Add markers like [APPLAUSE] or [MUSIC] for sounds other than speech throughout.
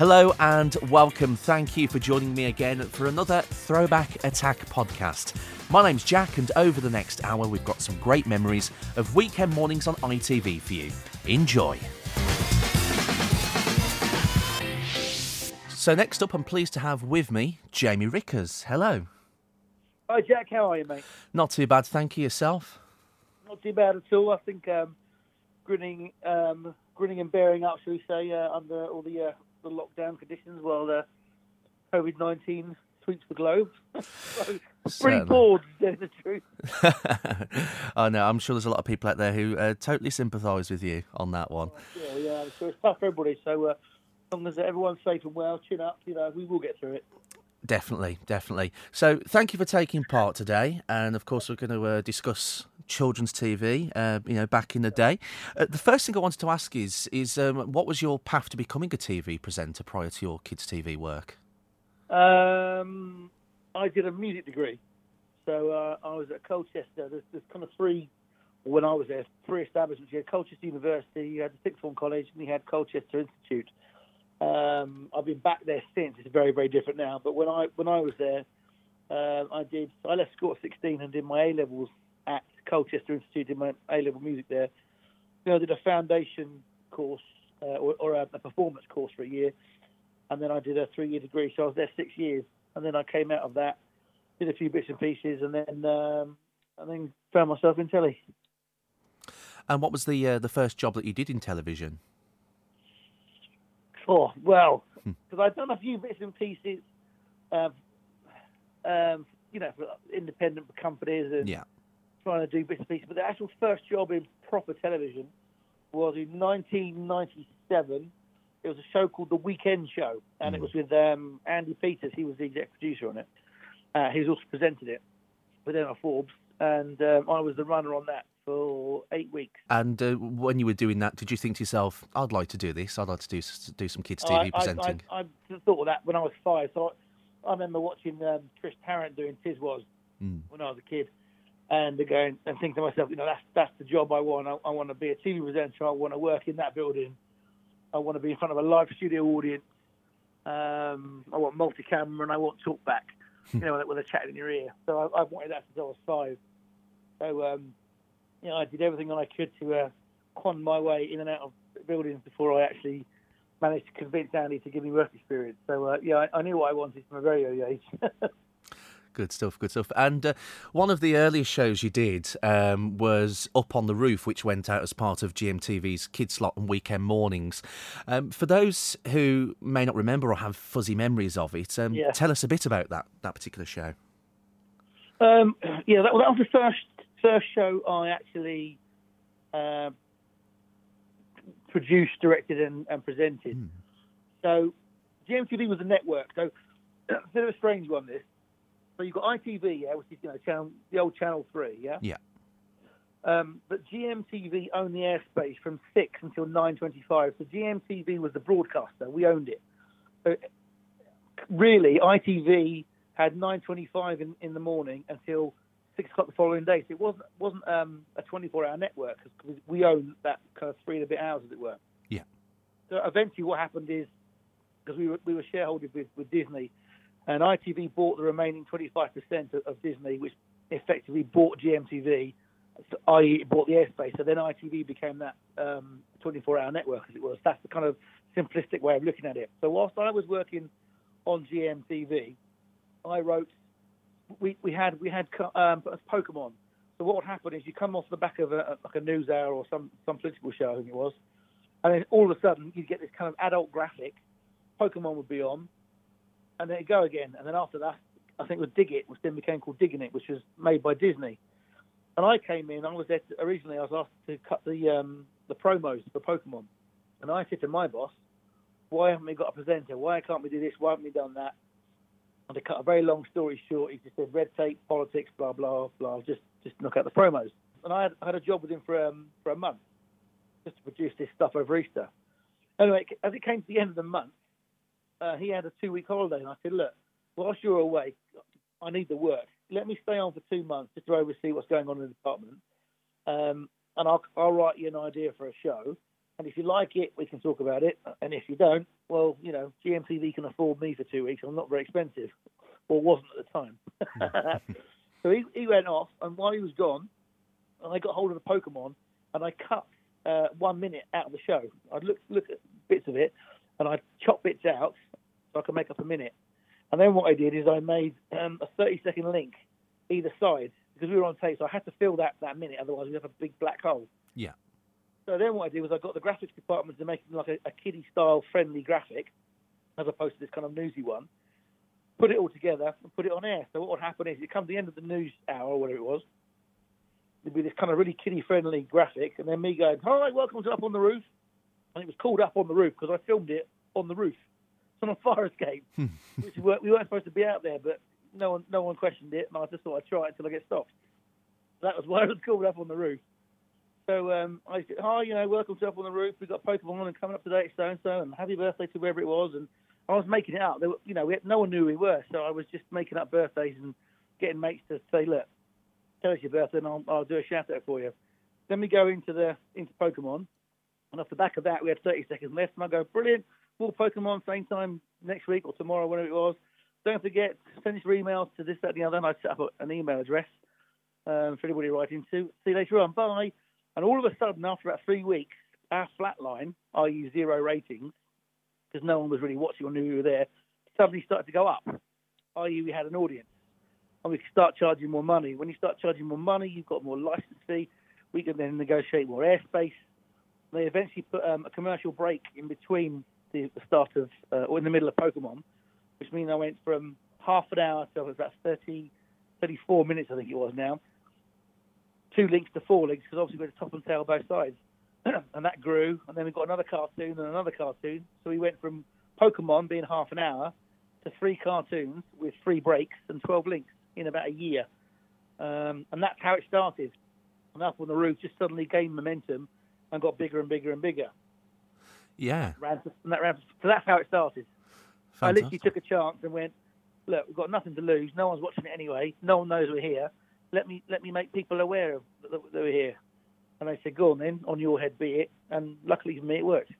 Hello and welcome. Thank you for joining me again for another Throwback Attack podcast. My name's Jack, and over the next hour, we've got some great memories of weekend mornings on ITV for you. Enjoy. So, next up, I'm pleased to have with me Jamie Rickers. Hello. Hi, Jack. How are you, mate? Not too bad, thank you. Yourself? Not too bad at all. I think um, grinning, um, grinning and bearing up, shall we say, uh, under all the uh, the lockdown conditions while the COVID nineteen sweeps the globe. [LAUGHS] so, pretty bored, to tell you the truth. [LAUGHS] I know, I'm sure there's a lot of people out there who uh, totally sympathise with you on that one. Yeah, yeah. So it's tough for everybody. So uh, as long as everyone's safe and well, chin up. You know, we will get through it. Definitely, definitely. So, thank you for taking part today, and of course, we're going to uh, discuss children's TV. Uh, you know, back in the day. Uh, the first thing I wanted to ask is, is um, what was your path to becoming a TV presenter prior to your kids' TV work? Um, I did a music degree, so uh, I was at Colchester. There's, there's kind of three, when I was there, three establishments. You had Colchester University, you had the Sixth Form College, and you had Colchester Institute. Um, I've been back there since. It's very, very different now. But when I when I was there, uh, I did. I left school at 16 and did my A levels at Colchester Institute. Did my A level music there. Know, I did a foundation course uh, or, or a, a performance course for a year and then I did a three-year degree. So I was there six years, and then I came out of that, did a few bits and pieces, and then um, and then found myself in telly. And what was the uh, the first job that you did in television? Oh well, because I've done a few bits and pieces, um, um, you know, for independent companies and Yeah. trying to do bits and pieces. But the actual first job in proper television was in 1997. It was a show called The Weekend Show, and it was with um, Andy Peters. He was the executive producer on it. Uh, he was also presented it with Emma Forbes, and um, I was the runner on that for eight weeks. And uh, when you were doing that, did you think to yourself, "I'd like to do this. I'd like to do do some kids' TV I, presenting"? I, I, I thought of that when I was five. So I, I remember watching um, Chris Tarrant doing Tiswas Mm. when I was a kid, and going and thinking to myself, you know, that's that's the job I want. I, I want to be a TV presenter. I want to work in that building. I want to be in front of a live studio audience. Um, I want multi-camera and I want talkback. [LAUGHS] you know, with a chat in your ear. So I, I've wanted that since I was five. So um, you know, I did everything I could to uh, con my way in and out of buildings before I actually managed to convince Andy to give me work experience. So uh, yeah, I, I knew what I wanted from a very early age. [LAUGHS] Good stuff, good stuff. And uh, one of the earliest shows you did um, was Up on the Roof, which went out as part of GMTV's Kids Slot and Weekend Mornings. Um, for those who may not remember or have fuzzy memories of it, um, Yeah. tell us a bit about that, that particular show. Um, yeah, that, that was the first first show I actually uh, produced, directed, and, and presented. So GMTV was a network. So [CLEARS THROAT] it's a bit of a strange one. This. So you've got ITV, yeah, which is you know channel, the old Channel Three, yeah. Yeah. Um, but GMTV owned the airspace from six until nine twenty-five. So GMTV was the broadcaster. We owned it. So really, ITV had 9:25 in, in the morning until six o'clock the following day. So it wasn't wasn't um, a 24-hour network because we own that kind of three and a bit hours, as it were. Yeah. So eventually, what happened is because we were we were shareholders with, with Disney, and ITV bought the remaining 25% of, of Disney, which effectively bought GMTV, so i.e., it bought the airspace. So then ITV became that um, 24-hour network, as it was. That's the kind of simplistic way of looking at it. So whilst I was working on GMTV, I wrote. We, we had we had um, Pokemon. So what would happen is you come off the back of a, like a news hour or some some political show, I think it was, and then all of a sudden you'd get this kind of adult graphic. Pokemon would be on, and then it'd go again, and then after that, I think it was Diggit, which then became called Digging It, which was made by Disney. And I came in. I was there to, originally. I was asked to cut the um, the promos for Pokemon, and I said to my boss, "Why haven't we got a presenter? Why can't we do this? Why haven't we done that?" And to cut a very long story short, he just said red tape, politics, blah blah blah. Just just knock out the promos. And I had, I had a job with him for um, for a month, just to produce this stuff over Easter. Anyway, as it came to the end of the month, uh, he had a two week holiday, and I said, "Look, whilst you're away, I need the work. Let me stay on for two months just to oversee what's going on in the department, um, and I'll, I'll write you an idea for a show, And if you like it, we can talk about it. And if you don't, well, you know, GMTV can afford me for two weeks. I'm not very expensive, or wasn't at the time. [LAUGHS] so he, he went off, and while he was gone, I got hold of the Pokemon, and I cut uh, one minute out of the show. I'd look look at bits of it, and I'd chop bits out so I could make up a minute. And then what I did is I made um, a 30 second link either side because we were on tape, so I had to fill that, that minute, otherwise we'd have a big black hole. Yeah. So then what I did was I got the graphics department to make it like a, a kiddie style friendly graphic, as opposed to this kind of newsy one. Put it all together and put it on air. So what would happen is it comes to the end of the news hour or whatever it was. There'd be this kind of really kiddie friendly graphic, and then me going, "All right, welcome to Up on the Roof," and it was called Up on the Roof because I filmed it on the roof, it's on a fire escape, hmm. [LAUGHS] which we weren't, we weren't supposed to be out there, but no one no one questioned it, and I just thought I'd try it until I get stopped. That was why it was called Up on the Roof. So um, I said, "Hi, you know, welcome to Up on the Roof. We've got Pokemon and coming up today, so and so, and happy birthday to whoever it was." And I was making it up. Were, you know, had, no one knew who we were, so I was just making up birthdays and getting mates to say, "Look, tell us your birthday, and I'll, I'll do a shout out for you." Then we go into the into Pokemon, and off the back of that, we had 30 seconds left, and I go, "Brilliant, more Pokemon same time next week or tomorrow, whatever it was." Don't forget, send your emails to this, that, and the other. And I set up an email address um, for anybody to. See you later on. Bye. And all of a sudden, after about three weeks, our flat flatline, i.e., zero ratings, because no one was really watching or knew we were there, suddenly started to go up, i.e., we had an audience. And we could start charging more money. When you start charging more money, you've got more license fee. We can then negotiate more airspace. They eventually put um, a commercial break in between the, the start of, uh, or in the middle of Pokemon, which means I went from half an hour to about 30, 34 minutes, I think it was now, two links to four links, because obviously we had a top and tail both sides. [CLEARS THROAT] and that grew, and then we got another cartoon and another cartoon. So we went from Pokemon being half an hour to three cartoons with three breaks and 12 links in about a year. Um, and that's how it started. And up on the roof just suddenly gained momentum and got bigger and bigger and bigger. Yeah. Ran to, and that ran, so that's how it started. I literally took a chance and went, look, we've got nothing to lose. No one's watching it anyway. No one knows we're here. Let me let me make people aware of that, that we're here. And they said, go on then, on your head be it. And luckily for me, it worked.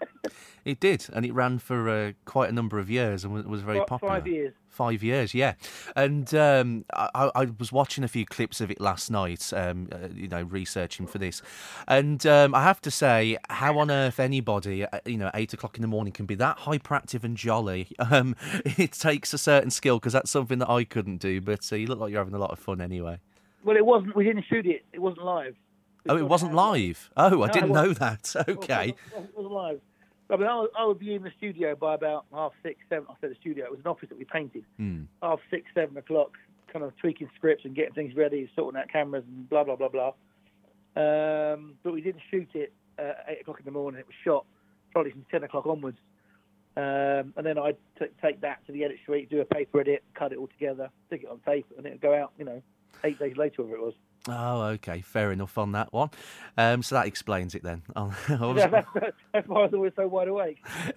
[LAUGHS] It did, and it ran for uh, quite a number of years and was, was very popular. Five years. Five years, yeah. And um, I, I was watching a few clips of it last night, um, uh, you know, researching for this. And um, I have to say, how on earth anybody, uh, you know, eight o'clock in the morning can be that hyperactive and jolly? [LAUGHS] Um, it takes a certain skill because that's something that I couldn't do. But uh, you look like you're having a lot of fun anyway. Well, it wasn't. We didn't shoot it. It wasn't live. Oh, it wasn't live. Oh, I No, didn't know that. Okay. [LAUGHS] It wasn't, it wasn't live. I mean, I, would- I would be in the studio by about half six, seven. I said the studio. It was an office that we painted. Hmm. Half six, seven o'clock, kind of tweaking scripts and getting things ready, sorting out cameras and blah blah blah blah. Um, but we didn't shoot it at eight o'clock in the morning. It was shot probably from ten o'clock onwards. Um, and then I'd t- take that to the edit suite, do a paper edit, cut it all together, stick it on tape, and it'd go out. You know, eight days later, whatever it was. Oh, okay. Fair enough on that one. Um, so that explains it then. Yeah, that's, [LAUGHS] [LAUGHS] that's why I was always so wide awake. [LAUGHS]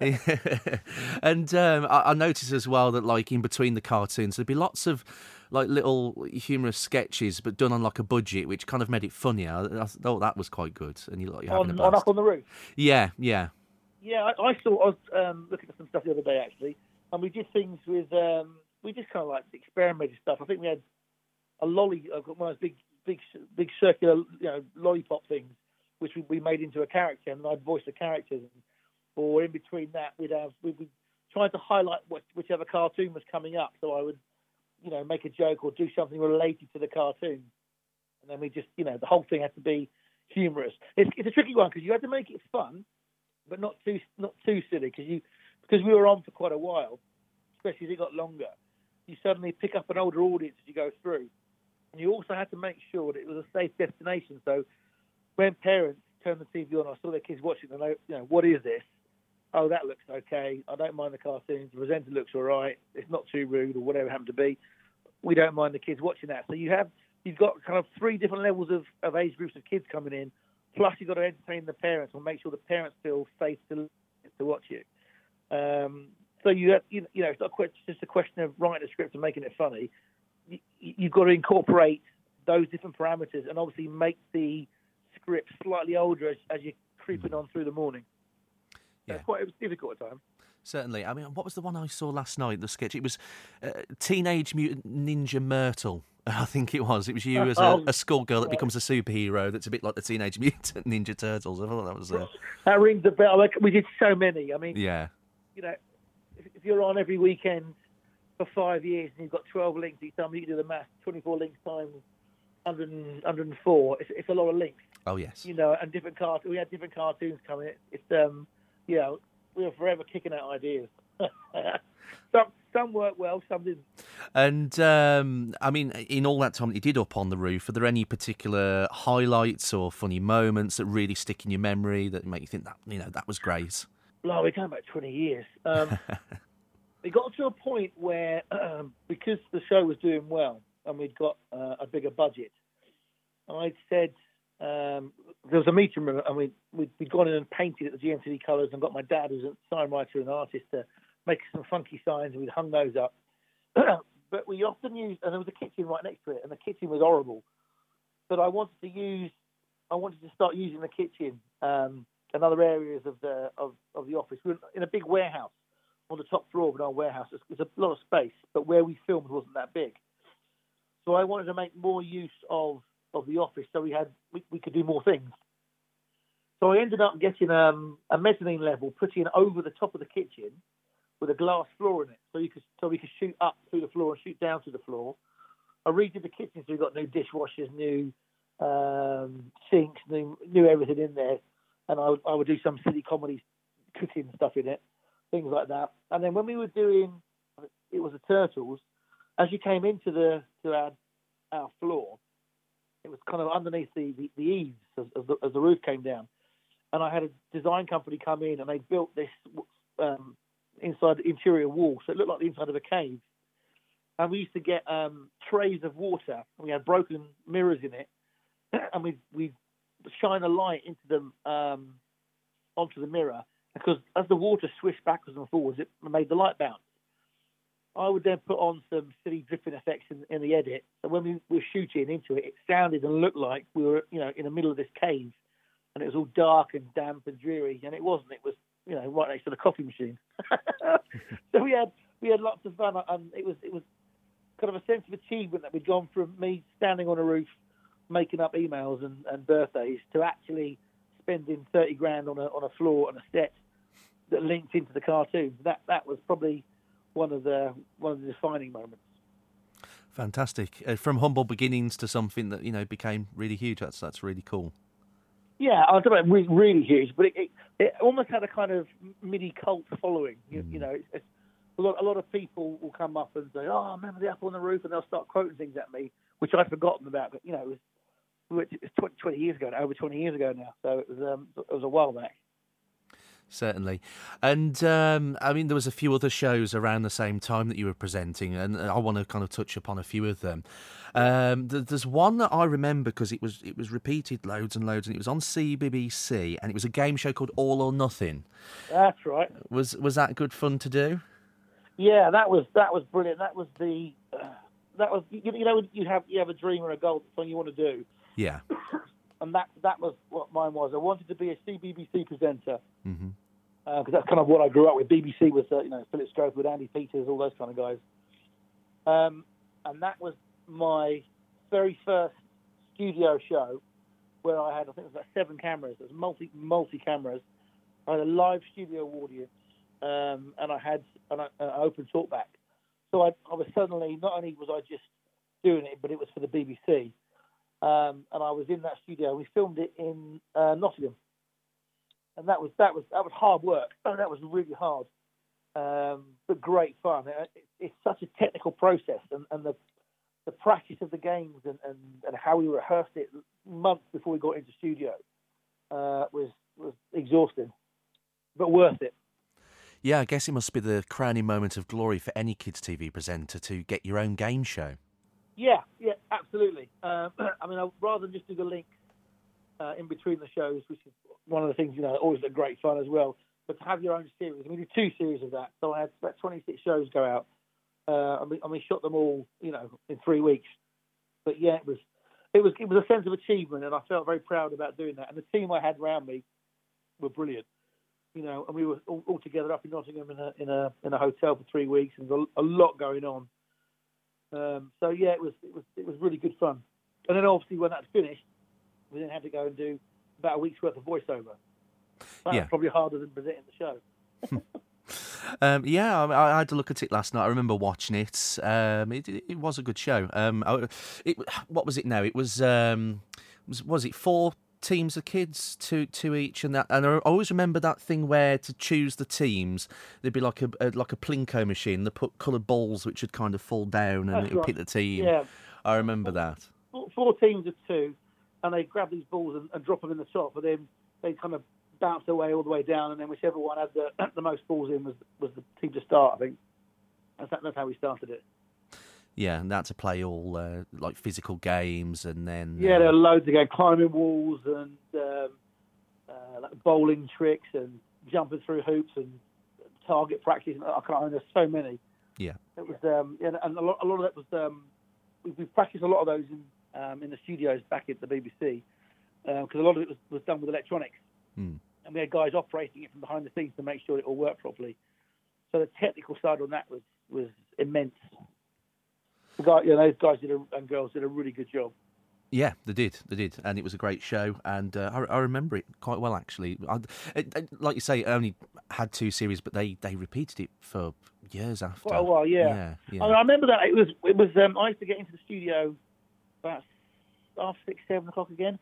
and um, I, I noticed as well that, like, in between the cartoons, there'd be lots of like little humorous sketches, but done on like a budget, which kind of made it funnier. I, I thought that was quite good, and you like you're having On, a on up on the roof. Yeah, yeah, Yeah, I, I saw. I was um, looking at some stuff the other day actually, and we did things with. Um, we just kind of like experimented stuff. I think we had a lolly, uh, got one of those big, big, big circular, you know, lollipop things, which we, we made into a character, and I'd voice the characters. Or in between that, we'd have we we tried to highlight whichever cartoon was coming up. So I would, you know, make a joke or do something related to the cartoon, and then we just, you know, the whole thing had to be humorous. It's, it's a tricky one because you had to make it fun, but not too not too silly because you because we were on for quite a while, especially as it got longer. You suddenly pick up an older audience as you go through, and you also had to make sure that it was a safe destination. So when parents turn the TV on, I saw their kids watching, and they, you know, what is this? Oh, that looks okay. I don't mind the cartoons. The presenter looks all right. It's not too rude or whatever it happened to be. We don't mind the kids watching that. So you have you've got kind of three different levels of, of age groups of kids coming in. Plus, you've got to entertain the parents and make sure the parents feel safe to to watch you. Um, so you have, you you know it's not quite just a question of writing a script and making it funny. You, you've got to incorporate those different parameters and obviously make the script slightly older as, as you creeping on through the morning. Yeah. It's quite it was difficult at times. Certainly. I mean, what was the one I saw last night? The sketch. It was uh, Teenage Mutant Ninja Myrtle. [LAUGHS] I think it was. It was you as a, [LAUGHS] Oh, a schoolgirl that becomes a superhero. That's a bit like the Teenage [LAUGHS] Mutant Ninja Turtles. I thought that was. Uh, That rings a bell. We did so many. I mean, yeah. you know, if, if you're on every weekend for five years and you've got 12 links each time, you can do the math. 24 links times 100, 104. It's, it's a lot of links, Oh yes. you know. And different cart. We had different cartoons coming. It's um, you know, we were forever kicking out ideas. [LAUGHS] some some worked well, some didn't. And um, I mean, in all that time that you did up on the roof, are there any particular highlights or funny moments that really stick in your memory that make you think that you know that was great? Well, we're going back 20 years. Um, [LAUGHS] it got to a point where, um, [CLEARS THROAT] because the show was doing well and we'd got uh, a bigger budget, I said um, there was a meeting room and we, we'd, we'd gone in and painted it the GMTV colours and got my dad, who's a sign writer and artist, to make some funky signs and we'd hung those up. [CLEARS THROAT] but we often used, and there was a kitchen right next to it, and the kitchen was horrible. But I wanted to use, I wanted to start using the kitchen um, and other areas of the of, of the office. We were in a big warehouse on the top floor of our warehouse. It's a lot of space, but where we filmed wasn't that big. So I wanted to make more use of of the office, so we had we, we could do more things. So I ended up getting um, a mezzanine level, putting over the top of the kitchen with a glass floor in it, so you could so we could shoot up through the floor and shoot down to the floor. I redid the kitchen, so we got new dishwashers, new um, sinks, new new everything in there, and I I would do some silly comedy cooking stuff in it, things like that. And then when we were doing, it was the turtles. As you came into the to our our floor, it was kind of underneath the the, the eaves as, as, the, as the roof came down, and I had a design company come in and they built this um, inside the interior wall, so it looked like the inside of a cave. And we used to get um, trays of water. And we had broken mirrors in it, [CLEARS THROAT] and we we shine a light into them um, onto the mirror because as the water swished backwards and forwards, it made the light bounce. I would then put on some silly dripping effects in, in the edit, so when we were shooting into it, it sounded and looked like we were, you know, in the middle of this cave, and it was all dark and damp and dreary, and it wasn't. It was, you know, right next to the coffee machine. [LAUGHS] so we had we had lots of fun, and it was it was kind of a sense of achievement that we'd gone from me standing on a roof making up emails and, and birthdays to actually spending 30 grand on a, on a floor and a set that linked into the cartoon. That that was probably one of the one of the defining moments. Fantastic. Uh, from humble beginnings to something that you know became really huge. That's that's really cool. Yeah, I don't know, really, really huge, but it, it, it almost had a kind of mini cult following. You, you know, it's, it's, a lot a lot of people will come up and say, "Oh, I remember the apple on the roof," and they'll start quoting things at me, which I'd forgotten about. But you know, it was, were- it's 20, 20 years ago, now, over 20 years ago now, so it was um, it was a while back. Certainly. And um, I mean, there was a few other shows around the same time that you were presenting, and I want to kind of touch upon a few of them. Um, th- there's one that I remember because it was it was repeated loads and loads, and it was on CBBC, and it was a game show called All or Nothing. That's right. Was was that good fun to do? Yeah, that was that was brilliant. That was the uh, that was you, you know you have you have a dream or a goal, something you want to do, Yeah. [LAUGHS] and that that was what mine was. I wanted to be a CBBC presenter because that's kind of what I grew up with. BBC was uh, you know Philip Schofield, Andy Peters, all those kind of guys, um, and that was my very first studio show where I had I think it was like seven cameras. It was multi multi cameras. I had a live studio audience, um, and I had an, an open talkback. So I, I was suddenly not only was I just doing it, but it was for the BBC, um, and I was in that studio. We filmed it in uh, Nottingham, and that was that was that was hard work. Oh, that was really hard, um, but great fun. It, it, it's such a technical process, and, and the the practice of the games and, and, and how we rehearsed it months before we got into studio uh, was was exhausting, but worth it. Yeah, I guess it must be the crowning moment of glory for any kids' TV presenter to get your own game show. Yeah, yeah, absolutely. Um, [CLEARS THROAT] I mean, I, rather than just do the links uh, in between the shows, which is one of the things you know always a great fun as well. But to have your own series, I mean, we did two series of that, so I had about 26 shows go out, uh, and, we, and we shot them all, you know, in three weeks. But yeah, it was, it was, it was a sense of achievement, and I felt very proud about doing that. And the team I had around me were brilliant. You know, and we were all, all together up in Nottingham in a in a in a hotel for three weeks, and a, a lot going on. Um, so yeah, it was it was it was really good fun. And then obviously when that's finished, we then had to go and do about a week's worth of voiceover. That Yeah. was probably harder than presenting the show. [LAUGHS] Um, yeah, I, I had to look at it last night. I remember watching it. Um, it, it, was a good show. Um, I- it, what was it now? It was, um, was was it four teams of kids, two two each, and that. And I always remember that thing where to choose the teams, there'd be like a, a like a plinko machine. They put coloured balls which would kind of fall down and That's it would right. pick the team. Yeah, I remember that. four, four teams of two, and they grab these balls and, and drop them in the top, and then they kind of bounce their way all the way down, and then whichever one had the [CLEARS THROAT] the most balls in was was the team to start. I think that's that's how we started it. Yeah, and that to play all uh, like physical games, and then Yeah, uh, there are loads of games, climbing walls and um, uh, like bowling tricks and jumping through hoops and target practice. I can't. Own there's so many. Yeah. It was, um, yeah, and a lot, a lot of that was. Um, we, we practiced a lot of those in um, in the studios back at the BBC because a lot of it was, was done with electronics, Hmm. and we had guys operating it from behind the scenes to make sure it all worked properly. So the technical side on that was was immense. The guy, you know, those guys did a, and girls did a really good job. Yeah, they did. They did, and it was a great show. And uh, I, I remember it quite well, actually. I, it, it- like you say, it only had two series, but they, they repeated it for years after. Quite a while, yeah. yeah, yeah. I, mean, I remember that it was it was. Um, I used to get into the studio about half six, seven o'clock again,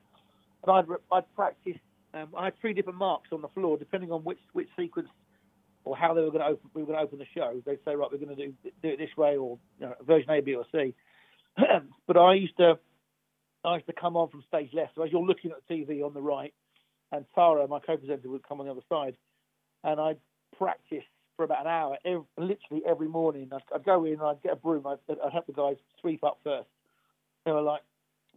and I'd I'd practice. Um, I had three different marks on the floor, depending on which which sequence or how they were going to open. We were going to open the show. They'd say, right, we're going to do do it this way, or you know, version A, B, or C. [CLEARS THROAT] but I used to I used to come on from stage left. So as you're looking at the TV on the right, and Tara, my co-presenter, would come on the other side, and I'd practice for about an hour, every, literally every morning. I'd, I'd go in, and I'd get a broom, I'd, I'd help the guys sweep up first. They were like,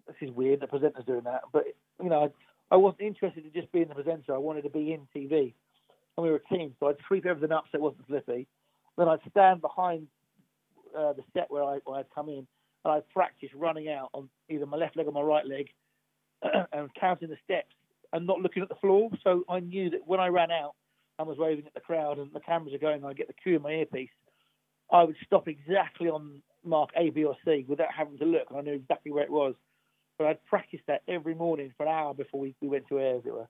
"This is weird. The presenter's doing that," but you know, I, I wasn't interested in just being the presenter. I wanted to be in TV, and we were a team, so I'd sweep everything up so it wasn't slippy. Then I'd stand behind uh, the set where, I, where I'd come in, and I'd practice running out on either my left leg or my right leg, [CLEARS THROAT] and counting the steps and not looking at the floor. So I knew that when I ran out and was waving at the crowd and the cameras are going, I get the cue in my earpiece, I would stop exactly on mark A, B, or C without having to look, and I knew exactly where it was. But I'd practice that every morning for an hour before we, we went to air, as it were.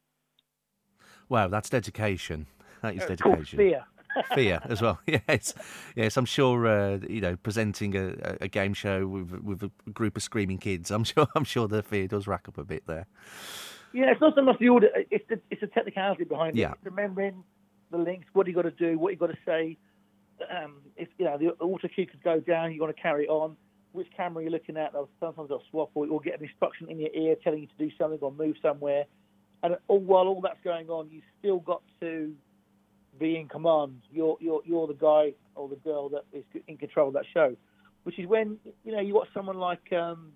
Wow, that's dedication. That is dedication. fear. [LAUGHS] Fear [LAUGHS] as well. [LAUGHS] Yes, yes. I'm sure. Uh, you know, presenting a, a- game show with with a group of screaming kids. I'm sure. I'm sure the fear does rack up a bit there. Yeah, it's not so much the order; it's the it's the technicality behind it. Yeah. It's remembering the links, what you got to do, what you got to say. Um, if you know the auto cue could go down, you got to carry on. Which camera you're looking at? They'll, sometimes they'll swap, or you'll get an instruction in your ear telling you to do something or move somewhere. And all while all that's going on, you still got to be in command. You're you're you're the guy or the girl that is in control of that show. Which is when you know you watch someone like. Um,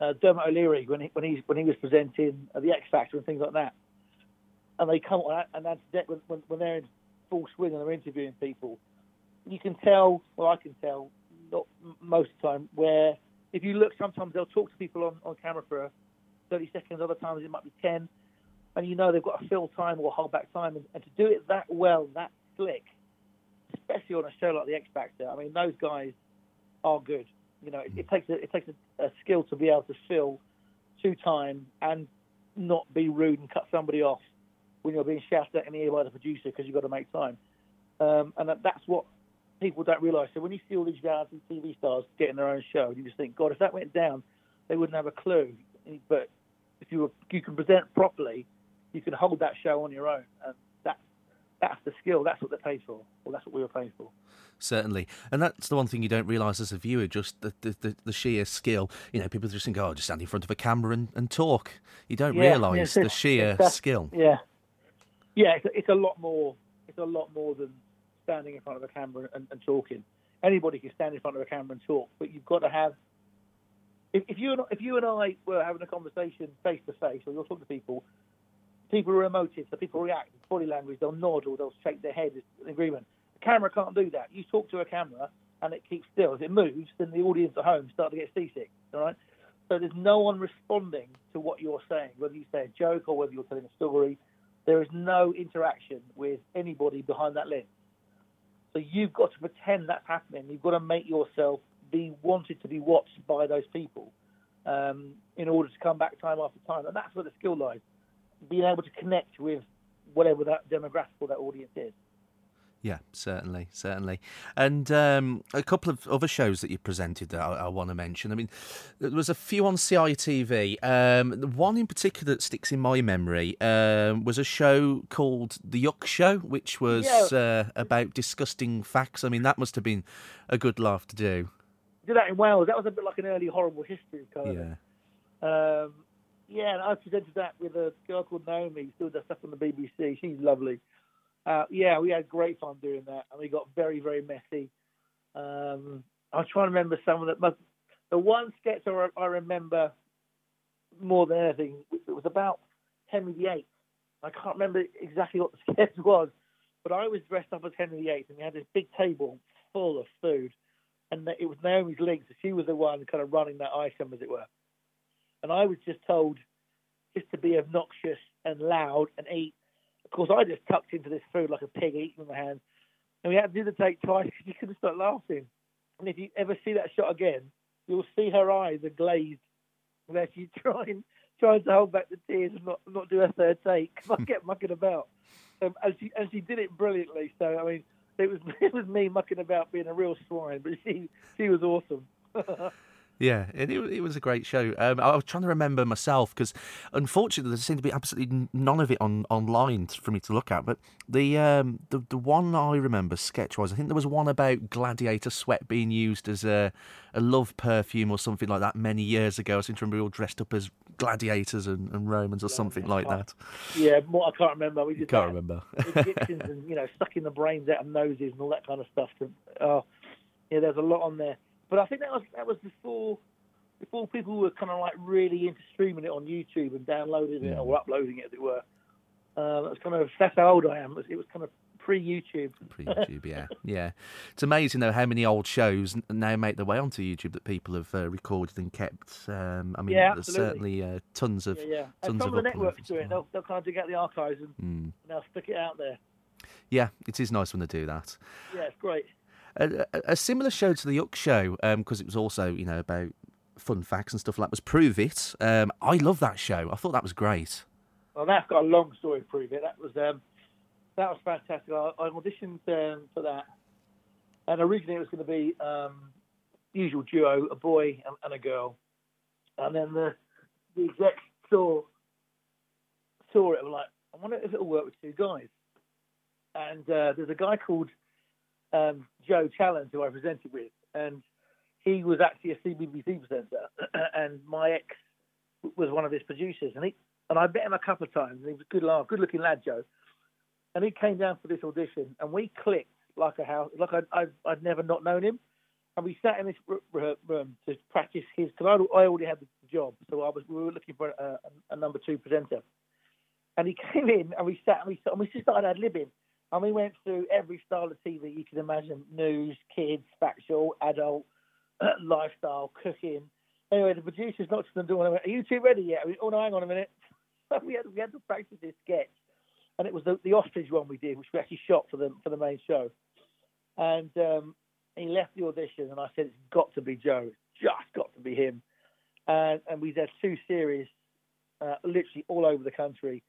uh, Dermot O'Leary when he when he when he was presenting uh, the X Factor and things like that, and they come on and that's when, when when they're in full swing and they're interviewing people, you can tell. Well, I can tell not most of the time where if you look, sometimes they'll talk to people on, on camera for 30 seconds. Other times it might be 10, and you know they've got to fill time or hold back time, and, and to do it that well, that slick, especially on a show like the X Factor. I mean, those guys are good. You know, it, it takes a, it takes a, a skill to be able to fill two time and not be rude and cut somebody off when you're being shouted at in the ear by the producer because you've got to make time. Um, and that, that's what people don't realise. So when you see all these reality TV stars getting their own show, you just think, God, if that went down, they wouldn't have a clue. But if you were, you can present properly, you can hold that show on your own, and that's that's the skill. That's what they're paid for, or that's what we were paid for. Certainly, and that's the one thing you don't realise as a viewer, just the, the, the, sheer skill. You know, people just think, "Oh, just stand in front of a camera and, and talk." You don't Yeah, realise yeah, the sheer skill. Yeah, yeah, it's a, it's a lot more. It's a lot more than standing in front of a camera and, and talking. Anybody can stand in front of a camera and talk, but you've got to have. If, if you and if you and I were having a conversation face to face, or you're talking to people, people are emotive, so people react. In body language, they'll nod or they'll shake their head in agreement. The camera can't do that. You talk to a camera and it keeps still. If it moves, then the audience at home start to get seasick. All right. So there's no one responding to what you're saying, whether you say a joke or whether you're telling a story. there is no interaction with anybody behind that lens. So you've got to pretend that's happening. You've got to make yourself be wanted to be watched by those people um, in order to come back time after time. And that's where the skill lies. Being able to connect with whatever that demographic or that audience is. Yeah, certainly, certainly. And um, a couple of other shows that you presented that I, I want to mention. I mean, there was a few on CITV. Um, the one in particular that sticks in my memory um, was a show called The Yuck Show, which was Yeah. uh, about disgusting facts. I mean, that must have been a good laugh to do. Did that in Wales. That was a bit like an early horrible history kind of Yeah. Um, yeah, and I presented that with a girl called Naomi, who still does stuff on the BBC. She's lovely. Uh, yeah, we had great fun doing that, and we got very, very messy. Um, I'm trying to remember some of the. but The one sketch I, I remember more than anything, it was about Henry VIII. I can't remember exactly what the [LAUGHS] sketch was, but I was dressed up as Henry VIII, and we had this big table full of food, and it was Naomi's legs. So she was the one kind of running that item, as it were and I was just told just to be obnoxious and loud and eat. Of course, I just tucked into this food like a pig eating with my hands, and we had to do the take twice because you couldn't stop laughing. And if you ever see that shot again, you'll see her eyes are glazed where she's [LAUGHS] trying trying to hold back the tears and not not do a third take. I kept mucking about, um, and she and she did it brilliantly. So I mean, it was [LAUGHS] it was me mucking about being a real swine, but she she was awesome. [LAUGHS] Yeah, it, it, it was a great show. Um, I was trying to remember myself because, unfortunately, there seemed to be absolutely none of it on online for me to look at. But the um, the the one I remember sketch was I think there was one about gladiator sweat being used as a a love perfume or something like that many years ago. I seem to remember we all dressed up as gladiators and, and Romans or something like that. yeah, more, I can't remember. We did Can't remember. Egyptians [LAUGHS] and you know sucking the brains out of noses and all that kind of stuff. To, oh, yeah, there's a lot on there. But I think that was that was before before people were kind of like really into streaming it on YouTube and downloading it or uploading it, as it were. Uh, that's kind of that's how old I am. It was, it was kind of pre-YouTube. Pre YouTube, yeah, [LAUGHS] yeah. It's amazing though how many old shows now make their way onto YouTube that people have uh, recorded and kept. Um, I mean, Yeah, there's certainly uh, tons of Yeah, yeah. tons And some of the networks and do it. They'll, they'll kind of dig out the archives and Mm. they'll stick it out there. Yeah, it is nice when they do that. Yeah, it's great. A, a, similar show to the Yuck Show, because it was also you know about fun facts and stuff like that, was Prove It. Um, I love that show. I thought that was great. Well, that's got a long story prove it. That was um, that was fantastic. I, I auditioned um, for that, and originally it was going to be um, usual duo, a boy and, and a girl, and then the the execs saw saw it and were like, I wonder if it'll work with two guys. And uh, there's a guy called um, Joe Challenge who I presented with, and he was actually a CBBC presenter, [CLEARS THROAT] and my ex was one of his producers, and he and I met him a couple of times. And he was a good laugh, good looking lad, Joe. And he came down for this audition, and we clicked like a house, like I'd, I'd never not known him. And we sat in this room to practice his, because I, I already had the job, so I was we were looking for a, a, a number two presenter. And he came in, and we sat and we and we just started ad libbing, and we went through every style of TV you can imagine: news, kids, factual, adult, [CLEARS THROAT] lifestyle, cooking. Anyway, the producers knocked on the door and went, "Are you two ready yet?" We, oh no, hang on a minute. [LAUGHS] We had we had to practice this sketch, and it was the, the ostrich one we did, which we actually shot for the for the main show. And um, he left the audition, and I said, "It's got to be Joe. It's just got to be him." And and we had two series, uh, literally all over the country,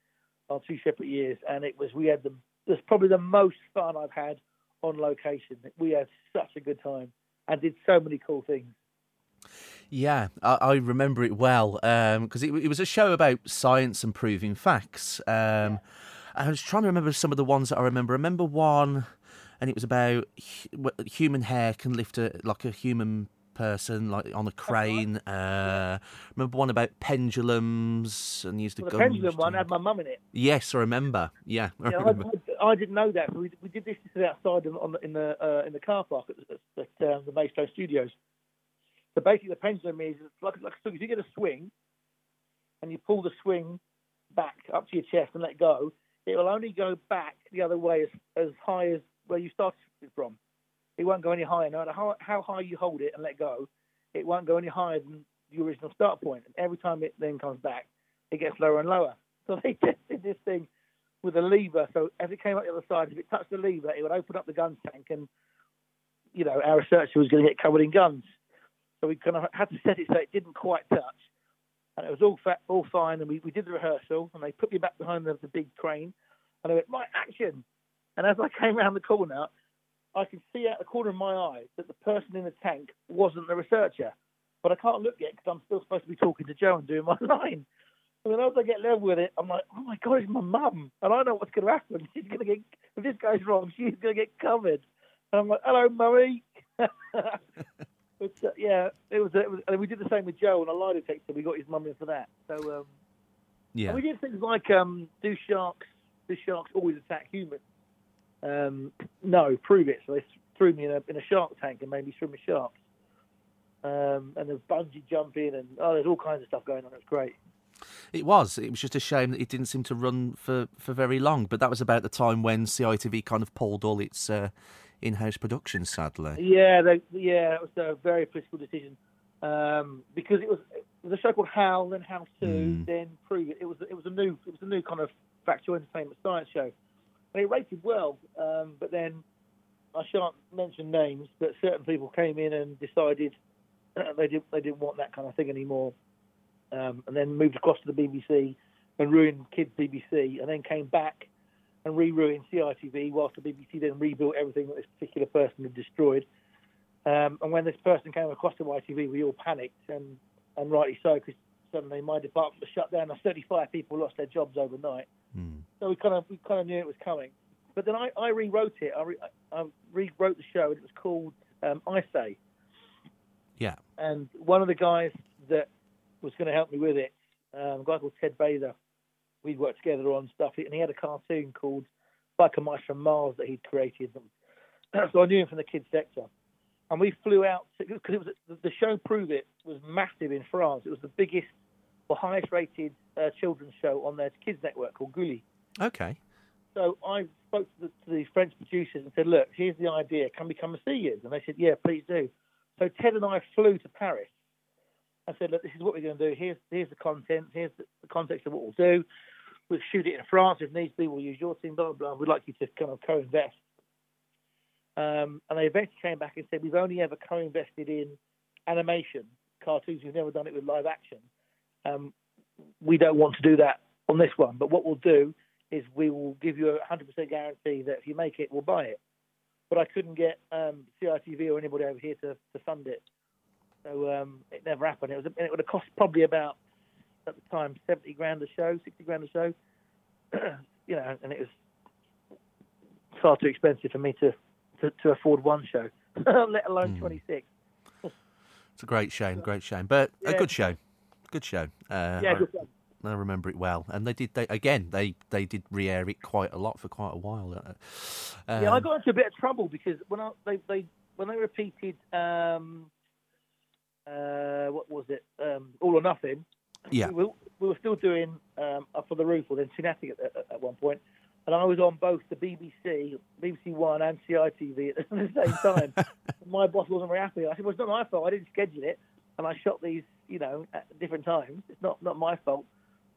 on two separate years, and it was we had the it's probably the most fun I've had on location. We had such a good time and did so many cool things. Yeah, I, I remember it well because it, it was a show about science and proving facts. Um, I was trying to remember some of the ones that I remember. I remember one, and it was about hu- human hair can lift a like a human person like on a crane. Uh, remember one about pendulums and used a Well, the gun. pendulum one had my mum in it. Yes, I remember. Yeah, I Yeah, remember. I, I, I didn't know that. We, we did this outside in, on the, in the uh, in the car park at, at, at um, the Maidstone Studios. So basically, the pendulum is like like so if you get a swing, and you pull the swing back up to your chest and let go, it will only go back the other way as as high as where you started from. It won't go any higher. No matter how, how high you hold it and let go, it won't go any higher than the original start point. And every time it then comes back, it gets lower and lower. [LAUGHS] So they tested this thing with a lever. So as it came up the other side, if it touched the lever, it would open up the gunge tank, and you know our researcher was going to get covered in gunge. So we kind of had to set it so it didn't quite touch, and it was all fa- all fine. And we, we did the rehearsal, and they put me back behind the, the big crane, and I went right action. And as I came around the corner, I can see out the corner of my eye that the person in the tank wasn't the researcher. But I can't look yet because I'm still supposed to be talking to Joe and doing my [LAUGHS] line. And then as I get level with it, I'm like, oh my god, it's my mum, and I know what's going to happen. [LAUGHS] She's going to get if this goes wrong, she's going to get covered. And I'm like, hello, mummy. [LAUGHS] but uh, yeah, it was, it was. And we did the same with Joe on a lie detector. We got his mum in for that. So um, Yeah. we did things like um, do sharks do sharks always attack humans? Um, no, prove it. So they threw me in a in a shark tank and made me swim with sharks. Um, and there's bungee jumping and oh, there's all kinds of stuff going on. It's great. It was. It was just a shame that it didn't seem to run for, for very long. But that was about the time when CITV kind of pulled all its uh, in-house productions. Sadly. Yeah, they, yeah, it was a very political decision um, because it was, it was a show called How, then How Two, Mm. then Prove It. It was it was a new it was a new kind of factual entertainment science show, and it rated well. Um, but then I shan't mention names, but certain people came in and decided [CLEARS THROAT] they didn't they didn't want that kind of thing anymore, um, and then moved across to the BBC and ruined kids BBC, and then came back and re-ruined CITV whilst the BBC then rebuilt everything that this particular person had destroyed. Um, and when this person came across to YTV, we all panicked, and, and rightly so, because suddenly my department was shut down, and 35 people lost their jobs overnight. So we kind of we kind of knew it was coming. But then I, I rewrote it. I, re, I rewrote the show, and it was called um, I Say. Yeah. And one of the guys that was going to help me with it, um, a guy called Ted Bather, we'd worked together on stuff, and he had a cartoon called Biker Mice from Mars that he'd created. [CLEARS THROAT] so I knew him from the kids sector. And we flew out because it was the show Prove It was massive in France. It was the biggest or highest rated uh, children's show on their kids network called Gulli. Okay. So I spoke to the, to the French producers and said, "Look, here's the idea. Can we come and see you?" And they said, "Yeah, please do." So Ted and I flew to Paris. I said, "Look, this is what we're going to do. Here's here's the content. Here's the, the context of what we'll do. We'll shoot it in France if needs be. We'll use your team. Blah blah. blah. We'd like you to kind of co-invest." Um, and they eventually came back and said, "We've only ever co-invested in animation, cartoons. We've never done it with live action. Um, we don't want to do that on this one. But what we'll do is we will give you a 100% guarantee that if you make it, we'll buy it. But I couldn't get um, CITV or anybody over here to, to fund it. So um, it never happened. It was and it would have cost probably about at the time 70 grand a show, 60 grand a show. [CLEARS THROAT] you know, and it was far too expensive for me to to, to afford one show, [LAUGHS] let alone Hmm. 26. It's a great shame. [LAUGHS] Great shame. But a good show. Good show. Uh, Yeah, good fun. I remember it well, and they did. They again. They they did re-air it quite a lot for quite a while. Uh, yeah, I um, got into a bit of trouble because when I they, they when they repeated um, uh, what was it um, All or Nothing. Yeah. we, were- we were still doing um, Up on the Roof or then Toonattik at, at, at one point, and I was on both the BBC, BBC One, and CITV at [LAUGHS] the same time. [LAUGHS] my boss wasn't very happy. I said, "Well, it's not my fault. I didn't schedule it, and I shot these, you know, at different times. It's not not my fault."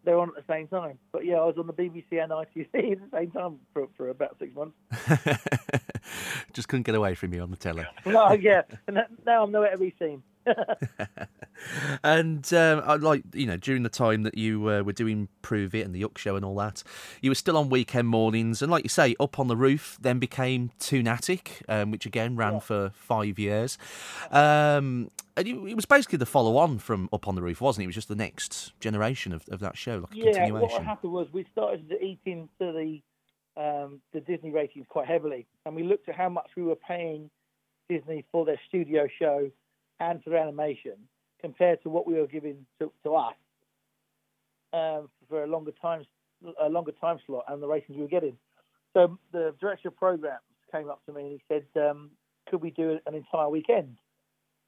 They're on at the same time. But yeah, I was on the BBC and ITV [LAUGHS] at the same time for, for about six months. [LAUGHS] just couldn't get away from you on the telly. [LAUGHS] Oh yeah, now I'm nowhere to be seen. And um, I like you know during the time that you uh, were doing Prove It and the Yuck Show and all that, you were still on weekend mornings, and like you say, Up on the Roof then became Toonattik, um, which again ran for five years. Um, and it was basically the follow-on from Up on the Roof, wasn't it? It was just the next generation of, of that show, like a Yeah, what continuation. happened was we started to eat into the um, the Disney ratings quite heavily, and we looked at how much we were paying Disney for their studio show and for their animation compared to what we were giving to, to us um, for a longer time a longer time slot and the ratings we were getting. So the director of programs came up to me and he said, um, "Could we do an entire weekend?"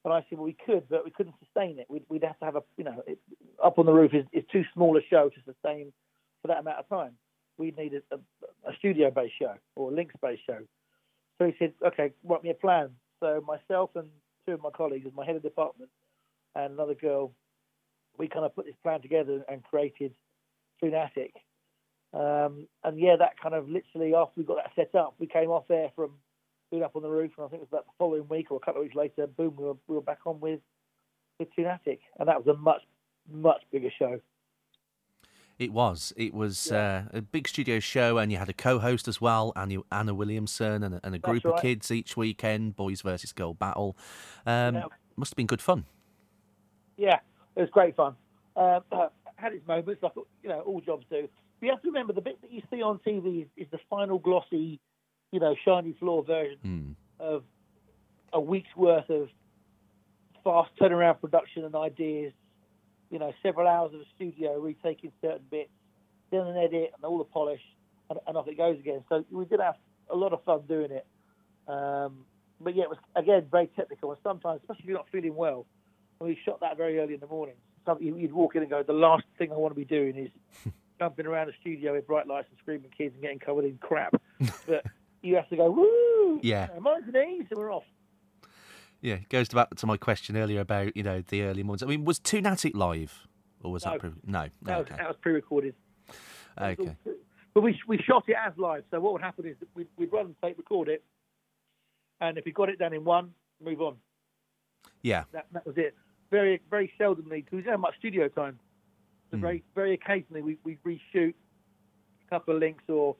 And I said, "Well, we could, but we couldn't sustain it. We'd, we'd have to have a, you know, it, up on the roof is, is too small a show to sustain for that amount of time. We'd need a, a, a studio-based show or a links-based show." So he said, "Okay, write me a plan." So myself and two of my colleagues, as my head of department, and another girl, we kind of put this plan together and created Toonattik. Um, and yeah, that kind of literally after we got that set up, we came off there from being up on the roof, and I think it was about the following week or a couple of weeks later, boom, we were, we were back on with with and that was a much much bigger show. It was. It was uh, a big studio show, and you had a co-host as well, Anna, Anna Williamson, and a, and a group right. of kids each weekend, boys versus girl battle. Um, Yeah. Must have been good fun. Yeah, it was great fun. Um, [CLEARS THROAT] had its moments, like you know, all jobs do. But you have to remember the bit that you see on TV is, is the final glossy, you know, shiny floor version Hmm. of a week's worth of fast turnaround production and ideas. You know, several hours of a studio retaking certain bits, then an edit and all the polish, and, and off it goes again. So we did have a lot of fun doing it. Um, but yeah, it was again very technical, and sometimes, especially if you're not feeling well, we shot that very early in the morning. You- you'd walk in and go, "The last thing I want to be doing is [LAUGHS] jumping around the studio with bright lights and screaming kids and getting covered in crap." [LAUGHS] but you have to go, "Woo!" Yeah. You know, Minds and ease, and we're off. Yeah, it goes back to my question earlier about you know the early mornings. I mean, was Toonattik live, or was No. that pre- no? That was, okay, that was pre-recorded. That okay, all- But we we shot it as live. So what would happen is we'd, we'd run the tape, record it, and if we got it done in one, move on. yeah, That that was it. Very very seldomly because we didn't have much studio time. So Mm. very very occasionally we we reshoot a couple of links or.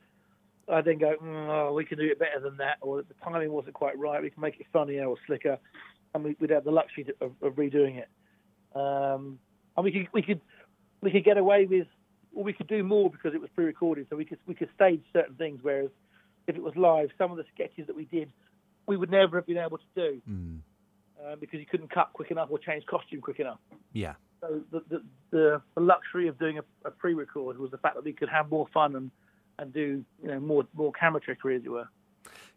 I then go, mm, oh, we can do it better than that, or the timing wasn't quite right. We can make it funnier or slicker, and we, we'd have the luxury of, of redoing it. Um, and we could we could we could get away with, or we could do more because it was pre-recorded. So we could we could stage certain things. Whereas if it was live, some of the sketches that we did, we would never have been able to do mm, uh, because you couldn't cut quick enough or change costume quick enough. yeah, So the the, the, the luxury of doing a, a pre-record was the fact that we could have more fun and, and do you know more more camera trickery as it were.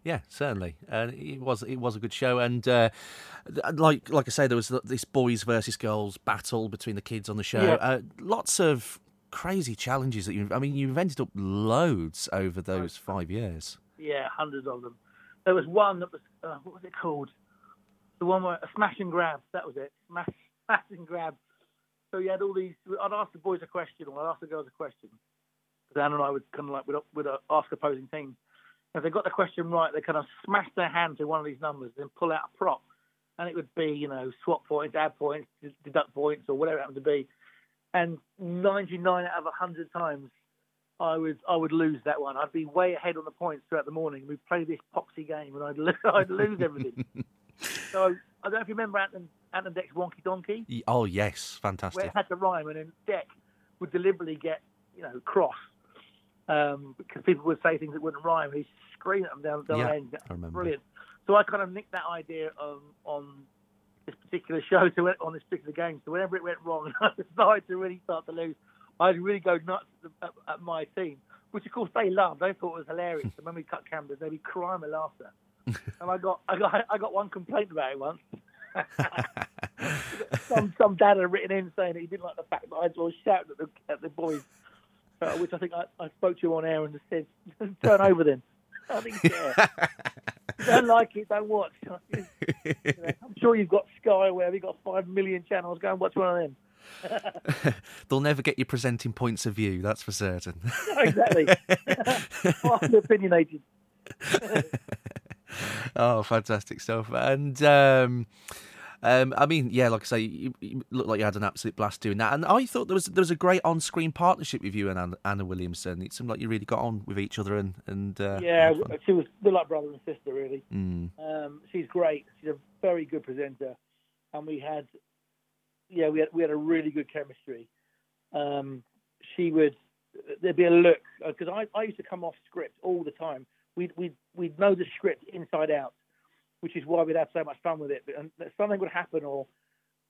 yeah, certainly. Uh, it was it was a good show, and uh, like like I say, there was this boys versus girls battle between the kids on the show. Yeah. Uh, lots of crazy challenges that you. I mean, you invented up loads over those five years. Yeah, hundreds of them. There was one that was uh, what was it called? The one where a smash and grab. That was it. Smash, [LAUGHS] smash and grab. So you had all these. I'd ask the boys a question, or I'd ask the girls a question. Dan and I would kind of like would, would ask opposing teams. If they got the question right, they kind of smash their hand to one of these numbers, then pull out a prop, and it would be you know swap points, add points, deduct points, or whatever it happened to be. And 99 out of 100 times, I would I would lose that one. I'd be way ahead on the points throughout the morning. We'd play this poxy game, and I'd lo- [LAUGHS] I'd lose everything. [LAUGHS] so I don't know if you remember Ant and, Ant Dec's Wonky Donkey, Y- Oh yes, where fantastic. it had to rhyme, and then Deck would deliberately get you know cross um, because people would say things that wouldn't rhyme. He'd scream at them down down Yeah, the end. I remember. Brilliant. So I kind of nicked that idea on on this particular show, to on this particular game. So whenever it went wrong, [LAUGHS] I started to really start to lose. I'd really go nuts at, at my team, which of course they loved. They thought it was hilarious. [LAUGHS] and when we cut cameras, they'd be crying with laughter. [LAUGHS] and I got I got I got one complaint about it once. [LAUGHS] some some dad had written in saying that he didn't like the fact that I was shouting at the at the boys, uh, which I think I, I spoke to you on air and just said, "Turn over then." I think [LAUGHS] yeah. Don't like it, don't watch. You know, I'm sure you've got Sky, where you've got five million channels. Go and watch one of them. They'll never get you presenting points of view. That's for certain. exactly. Opinionated. [LAUGHS] oh, fantastic stuff! And um, um, I mean, yeah, like I say, you, you look like you had an absolute blast doing that. And I thought there was there was a great on-screen partnership with you and Anna, Anna Williamson. It seemed like you really got on with each other and and uh, Yeah, she was they're like brother and sister, really. Mm, Um, she's great. She's a very good presenter, and we had, yeah, we had we had a really good chemistry. Um, she would there'd be a look because I, I used to come off script all the time. We'd we'd we'd know the script inside out, which is why we'd have so much fun with it. Um, and something would happen, or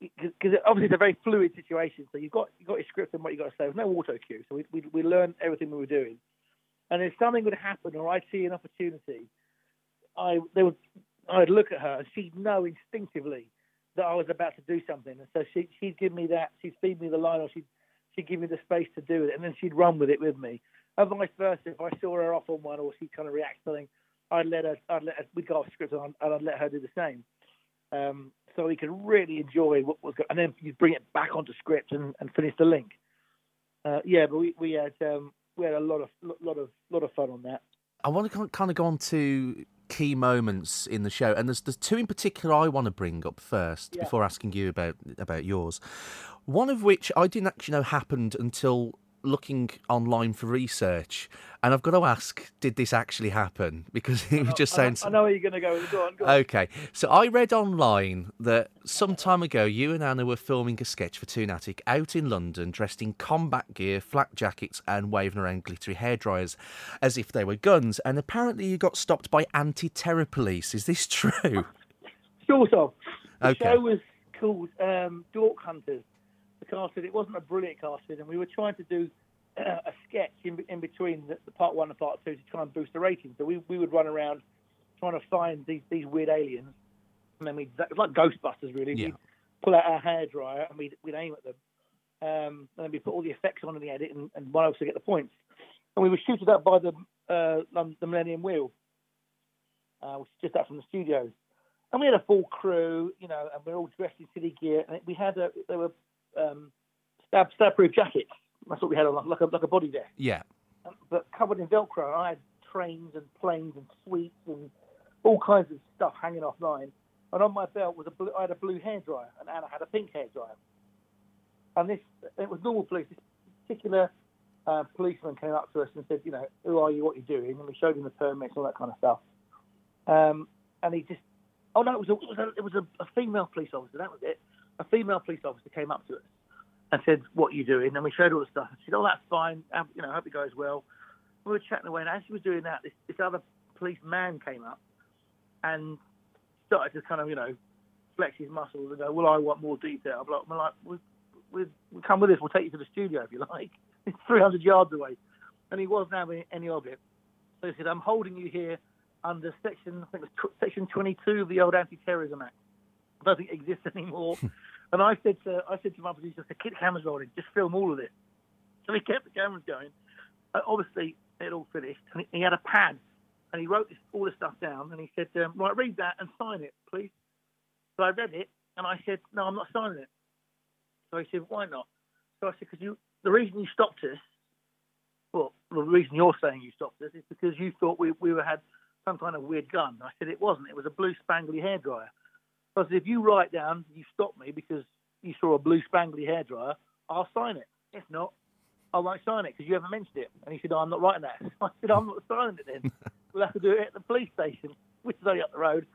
because obviously it's a very fluid situation. So you've got you have got your script and what you have got to say. There's no auto cue, so we we we learned everything we were doing. And if something would happen, or I'd see an opportunity, I they would I'd look at her and she'd know instinctively that I was about to do something, and so she she'd give me that, she'd feed me the line, or she'd she'd give me the space to do it, and then she'd run with it with me. And vice versa, if I saw her off on one or she kind of react to something, I'd let her, I'd let her, we'd go off script and I'd, and I'd let her do the same. Um, so we could really enjoy what was going, and then you bring it back onto script and, and finish the link. Uh, yeah, but we, we had um, we had a lot of lot of lot of fun on that. I want to kind of go on to key moments in the show, and there's there's two in particular I want to bring up first Yeah. before asking you about about yours. One of which I didn't actually know happened until looking online for research, and I've got to ask, did this actually happen? [LAUGHS] Because it was just sounds. I know where you're going to go. Go on, go on. Okay, so I read online that some time ago you and Anna were filming a sketch for Toonattik out in London, dressed in combat gear, flak jackets, and waving around glittery hairdryers as if they were guns. And apparently you got stopped by anti-terror police. Is this true? [LAUGHS] Sort of. The Okay. show was called um, Dork Hunters. Casting, it wasn't a brilliant casting, and we were trying to do uh, a sketch in, in between the, the part one and part two to try and boost the ratings. So we, we would run around trying to find these, these weird aliens, and then we'd, it was like Ghostbusters, really. Yeah. We'd pull out our hairdryer and we'd, we'd aim at them. Um, and then we put all the effects on in the edit, and, and one of us would get the points. And we were shooted up by the uh, the Millennium Wheel, uh, which is just up from the studios. And we had a full crew, you know, and we are all dressed in city gear. And we had a, there were um, stab stab proof jackets. That's what we had on, like a like a body vest, yeah. Um, but covered in Velcro. I had trains and planes and sweets and all kinds of stuff hanging offline. And on my belt was a blue, I had a blue hairdryer, and Anna had a pink hairdryer. And this it was normal police. This particular uh, policeman came up to us and said, you know, who are you? What are you doing? And we showed him the permits, all that kind of stuff. Um, and he just, oh no, it was a, it was a, it was a, a female police officer. That was it. A female police officer came up to us and said, "What are you doing?" And we showed all the stuff. She said, "Oh, that's fine. You know, I hope it goes well." We were chatting away, and as she was doing that, this, this other policeman came up and started to kind of, you know, flex his muscles and go, "Well, I want more detail." I'm like, "Well, like, we, we, come with us. We'll take you to the studio if you like. [LAUGHS] It's 300 yards away." And he wasn't having any of it. So he said, "I'm holding you here under section, I think it was tw- section 22 of the old Anti-Terrorism Act. I don't think it exists anymore." [LAUGHS] and I said to I said to my producer, "The cameras rolling. Just film all of it." So he kept the cameras going. Uh, obviously, it all finished, and he, had a pad, and he wrote this, all this stuff down, and he said, um, "Right, read that and sign it, please." So I read it, and I said, "No, I'm not signing it." So he said, "Why not?" So I said, "Because you, the reason you stopped us, well, the reason you're saying you stopped us is because you thought we we were, had some kind of weird gun." I said, "It wasn't. It was a blue spangly hairdryer." So I said, "If you write down you stopped me because you saw a blue spangly hairdryer, I'll sign it. If not, I won't sign it because you haven't mentioned it." And he said, oh, "I'm not writing that." [LAUGHS] I said, "I'm not signing it then. [LAUGHS] we'll have to do it at the police station, which is only up the road."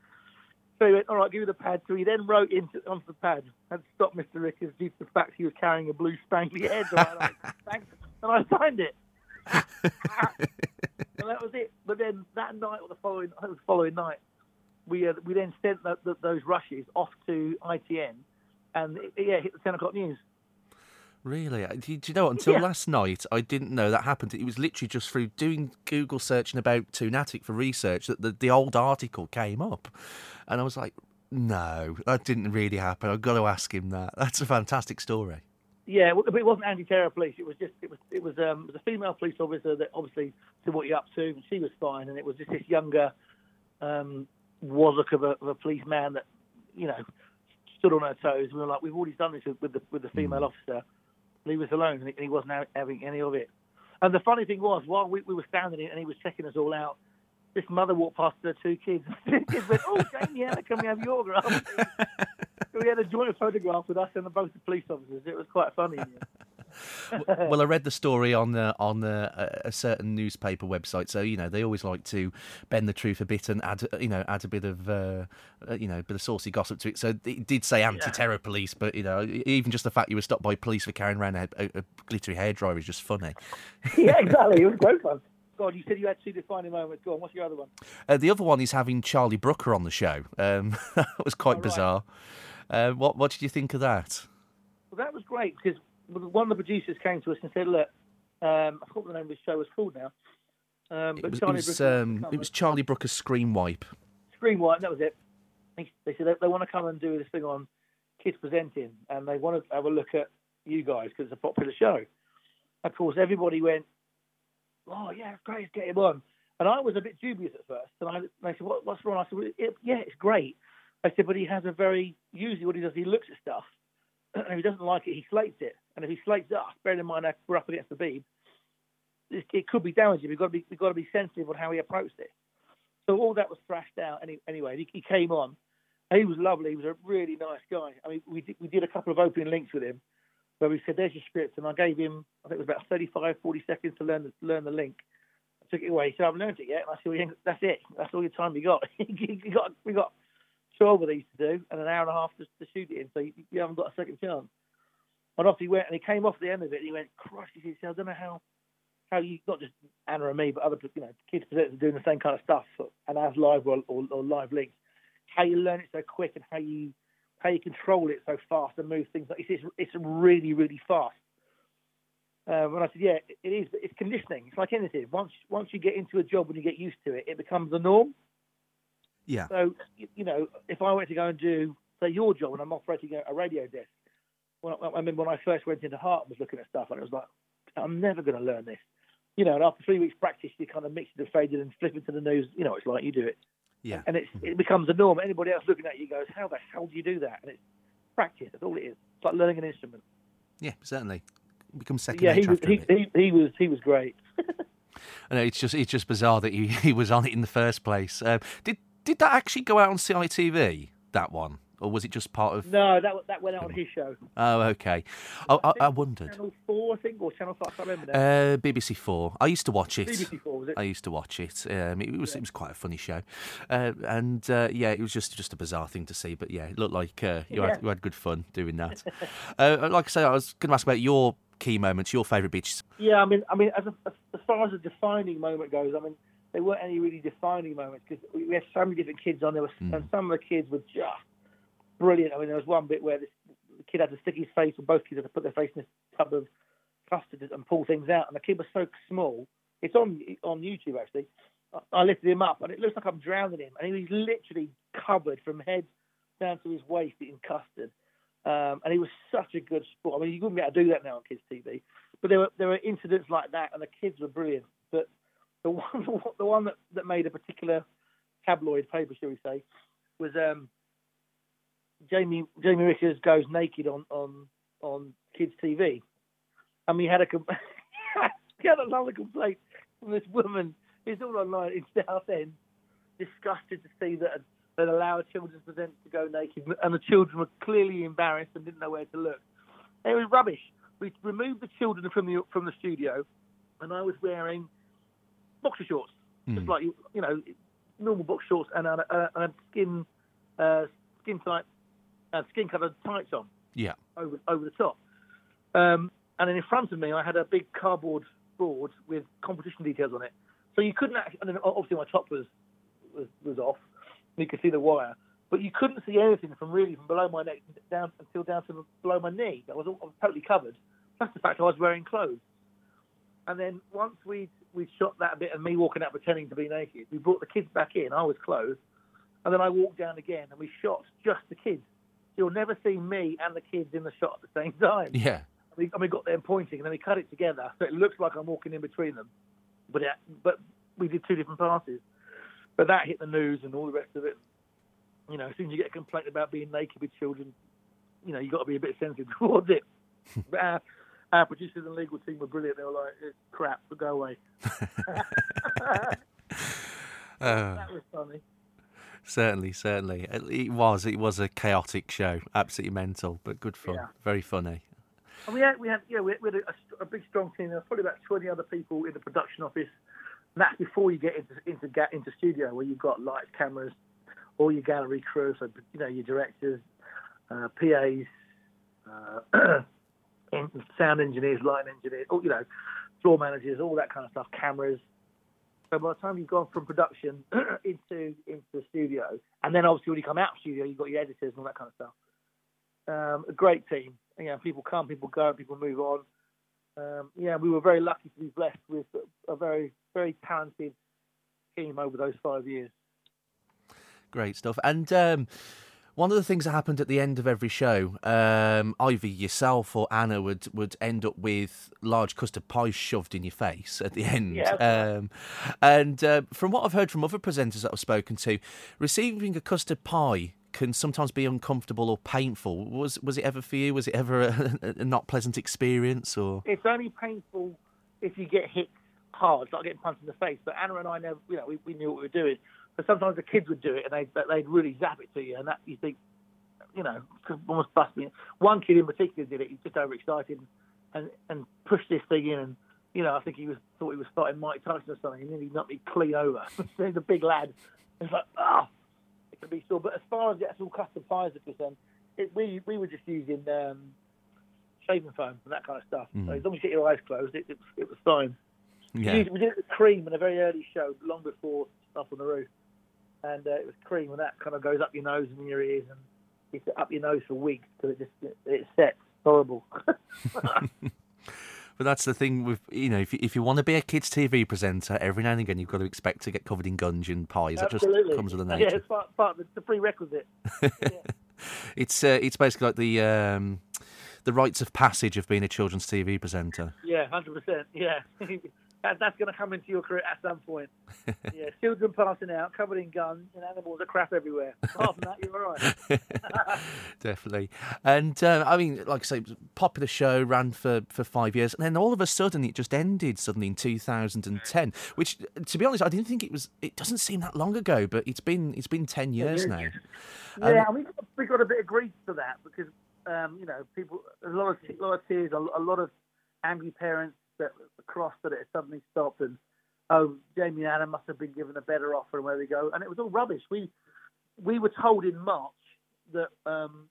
So he went, all right, give me the pad. So he then wrote into, onto the pad and stopped Mr. Rickers due to the fact he was carrying a blue spangly hairdryer. [LAUGHS] And Thanks. And I signed it. and that was it. But then that night or the following, I think it was the following night, we uh, we then sent tho- tho- those rushes off to ITN, and it, yeah, hit the ten o'clock news. Really? Uh, Do do you know what? Until Yeah. last night, I didn't know that happened. It was literally just through doing Google searching about Toonattik for research that the, the old article came up. And I was like, no, that didn't really happen. I've got to ask him that. [LAUGHS] That's a fantastic story. Yeah, but it wasn't anti-terror police. It was just it was it was um it was a female police officer that obviously said what you're up to, and she was fine. And it was just this younger um wazzock of a, of a policeman that you know stood on her toes. We were like, we've already done this with, with the with the female hmm. officer. Leave us alone, and he, and he wasn't having any of it. And the funny thing was, while we, we were standing in and he was checking us all out, this mother walked past her two kids. [LAUGHS] the kids went, "Oh, Jamie, Anna, can we have your autograph?" [LAUGHS] we had a joint photograph with us and the both the police officers. It was quite funny. Yeah. well, I read the story on the, on the, a, certain newspaper website, so you know they always like to bend the truth a bit and add, you know, add a bit of, uh, uh, you know, a bit of saucy gossip to it. So it did say anti-terror police, but you know, even just the fact you were stopped by police for carrying around a, a, a glittery hairdryer is just funny. yeah, exactly. It was [LAUGHS] great fun. God, you said you had two defining moments. Go on, what's your other one? Uh, the other one is having Charlie Brooker on the show. Um, [LAUGHS] that was quite Oh, right. bizarre. Uh, what what did you think of that? Well, that was great because one of the producers came to us and said, "Look, um, I forgot what the name of the show was called now." Um, It but was, it Charlie was, Brooker wants to um, it was Charlie Brooker's Screen Wipe. Screen Wipe, that was it. They, they said they, they want to come and do this thing on Kids Presenting, and they want to have a look at you guys because it's a popular show. Of course, everybody went, "Oh yeah, great, get him on." And I was a bit dubious at first, and I, they said, what, "What's wrong?" I said, well, it, "Yeah, it's great." I said, "But he has a very usually what he does, he looks at stuff, [CLEARS THROAT] and if he doesn't like it, he slates it. And if he slates it, bearing in mind we're up against the Beeb, it, it could be damaging. We've got to be we've got to be sensitive on how he approached it. So all that was thrashed out. Any, anyway, he, he came on. He was lovely. He was a really nice guy. I mean, we did, we did a couple of opening links with him where we said, "There's your script," and I gave him, I think it was about 35, 40 seconds to learn the, learn the link. I took it away. He said, "I haven't learned it yet." And I said, well, "That's it. That's all your time you got. [LAUGHS] you got we got 12 of these to do and an hour and a half to, to shoot it in, so you, you haven't got a second chance." And off he went, and he came off the end of it. and He went, "Christ!" He said, "I don't know how." How you not just Anna and me, but other you know kids presenters doing the same kind of stuff and as live or, or, or live links. How you learn it so quick and how you how you control it so fast and move things. Like it's it's, really really fast. Um, and I said, yeah, it is, but it's conditioning. It's like anything. Once once you get into a job and you get used to it, it becomes the norm. Yeah. So you know, if I went to go and do say your job and I'm operating a radio desk, when I, I remember when I first went into Heart and was looking at stuff, and it was like, I'm never going to learn this. You know, and after three weeks practice, you kind of mix it and fade it and flip into the news. You know, it's like you do it. Yeah. And it's, it becomes a norm. Anybody else looking at you goes, how the hell do you do that? And it's practice. That's all it is. It's like learning an instrument. Yeah, certainly. It becomes second Yeah, he nature was he, he, he was he was great. [LAUGHS] I know it's just it's just bizarre that he, [LAUGHS] he was on it in the first place. Um, did did that actually go out on CITV? That one, or was it just part of? No, that that went out on his show. Oh, okay. Oh, I, I wondered. Channel Four, I think, or Channel Five. I can't remember now. Uh, BBC Four. I used to watch it. BBC Four was it? I used to watch it. Um, it was it was quite a funny show, uh, and uh, yeah, it was just just a bizarre thing to see. But yeah, it looked like uh, you Yeah. had you had good fun doing that. [LAUGHS] uh, like I say, I was going to ask about your key moments, your favourite beaches. Yeah, I mean, I mean, as, a, as far as a defining moment goes, I mean, there weren't any really defining moments because we had so many different kids on there, was, and some of the kids were just brilliant. I mean, there was one bit where this, the kid had to stick his face, or both kids had to put their face in this tub of custard and pull things out, and the kid was so small. It's on on YouTube actually. I- lifted him up, and it looks like I'm drowning him, and he was literally covered from head down to his waist in custard. Um, and he was such a good sport. I mean, you wouldn't be able to do that now on kids' TV. But there were there were incidents like that, and the kids were brilliant. But the [LAUGHS] one the one that, that made a particular tabloid paper, shall we say, was um, Jamie Jamie Rickers goes naked on on on kids' TV, and we had a com- [LAUGHS] we had another complaint from this woman. It's all online in Southend, disgusted to see that that allow a children's presenter to go naked, and the children were clearly embarrassed and didn't know where to look. It was rubbish. We removed the children from the from the studio, and I was wearing boxer shorts, just like you you know, normal boxer shorts and a, a, a skin uh, skin tight, uh, skin coloured tights on Yeah. over over the top. Um, and then in front of me, I had a big cardboard board with competition details on it. So you couldn't actually, and then obviously my top was, was was off. You could see the wire, but you couldn't see anything from really from below my neck down until down to below my knee. I was, all, I was totally covered. Plus the fact I was wearing clothes. And then once we we shot that bit of me walking out pretending to be naked, we brought the kids back in. I was clothed, and then I walked down again and we shot just the kids. You'll never see me and the kids in the shot at the same time. Yeah. And we, and we got them pointing, and then we cut it together, so it looks like I'm walking in between them. But it, but we did two different passes. But that hit the news and all the rest of it. You know, as soon as you get a complaint about being naked with children, you know, you've got to be a bit sensitive [LAUGHS] towards it. But our, our producers and legal team were brilliant. They were like, "It's crap, but go away." Uh, [LAUGHS] [LAUGHS] That was funny. Certainly, certainly. It was. It was a chaotic show. Absolutely mental, but good fun. Yeah. Very funny. And we had, we had, yeah, we had, we had a, a big strong team. There was probably about twenty other people in the production office. And that's before you get into into ga- into studio where you've got lights, cameras, all your gallery crew, so you know your directors, uh, PAs, uh, [CLEARS THROAT] sound engineers, light engineers, all you know, floor managers, all that kind of stuff, cameras. So by the time you've gone from production [CLEARS THROAT] into into the studio, and then obviously when you come out of studio, you've got your editors and all that kind of stuff. Um, a great team. You know, people come, people go, people move on. Um, yeah, we were very lucky to be blessed with a very, very talented team over those five years. Great stuff. And um, one of the things that happened at the end of every show, um, either yourself or Anna would, would end up with large custard pies shoved in your face at the [LAUGHS] end. Yeah. Um, and uh, from what I've heard from other presenters that I've spoken to, receiving a custard pie can sometimes be uncomfortable or painful. Was was it ever for you? Was it ever a, [LAUGHS] a not pleasant experience? Or It's only painful if you get hit hard, like getting punched in the face. But Anna and I never, you know, we, we knew what we were doing. But sometimes the kids would do it and they they'd really zap it to you, and that you think, you know, almost bust me. One kid in particular did it. He's just overexcited and and pushed this thing in, and you know, I think he was thought he was fighting Mike Tyson or something, and then he knocked me clean over. [LAUGHS] He's a big lad. It's like, ah, oh, it can be sore. But as far as the actual custom pliers are concerned, it, we we were just using um, shaving foam and that kind of stuff. Mm. So as long as you get your eyes closed, it, it, it was fine. Yeah. We, did, we did it with cream in a very early show, long before stuff on the roof, and uh, it was cream, and that kind of goes up your nose and your ears, and it's up your nose for weeks because it just it, it sets horrible. [LAUGHS] But that's the thing with you know if you, if you want to be a kids TV presenter, every now and again you've got to expect to get covered in gunge and pies. Absolutely. That just comes with the [LAUGHS] nature. Yeah, it's part, part of the prerequisite. yeah. [LAUGHS] it's uh, it's basically like the um, the rites of passage of being a children's TV presenter. Yeah, hundred percent. Yeah, that, that's going to come into your career at some point. [LAUGHS] yeah, children passing out, covered in guns, and animals are crap everywhere. Apart from that, you're all right. [LAUGHS] Definitely. And uh, I mean, like I say, popular show ran for, for five years, and then all of a sudden it just ended suddenly in 2010. Which, to be honest, I didn't think it was. It doesn't seem that long ago, but it's been it's been ten years now. Yeah, um, we we got a bit of grief for that because um, you know people a lot of a lot of tears, a, a lot of angry parents that across that it suddenly stopped and oh Jamie Anna must have been given a better offer and where we go and it was all rubbish. We we were told in March that um,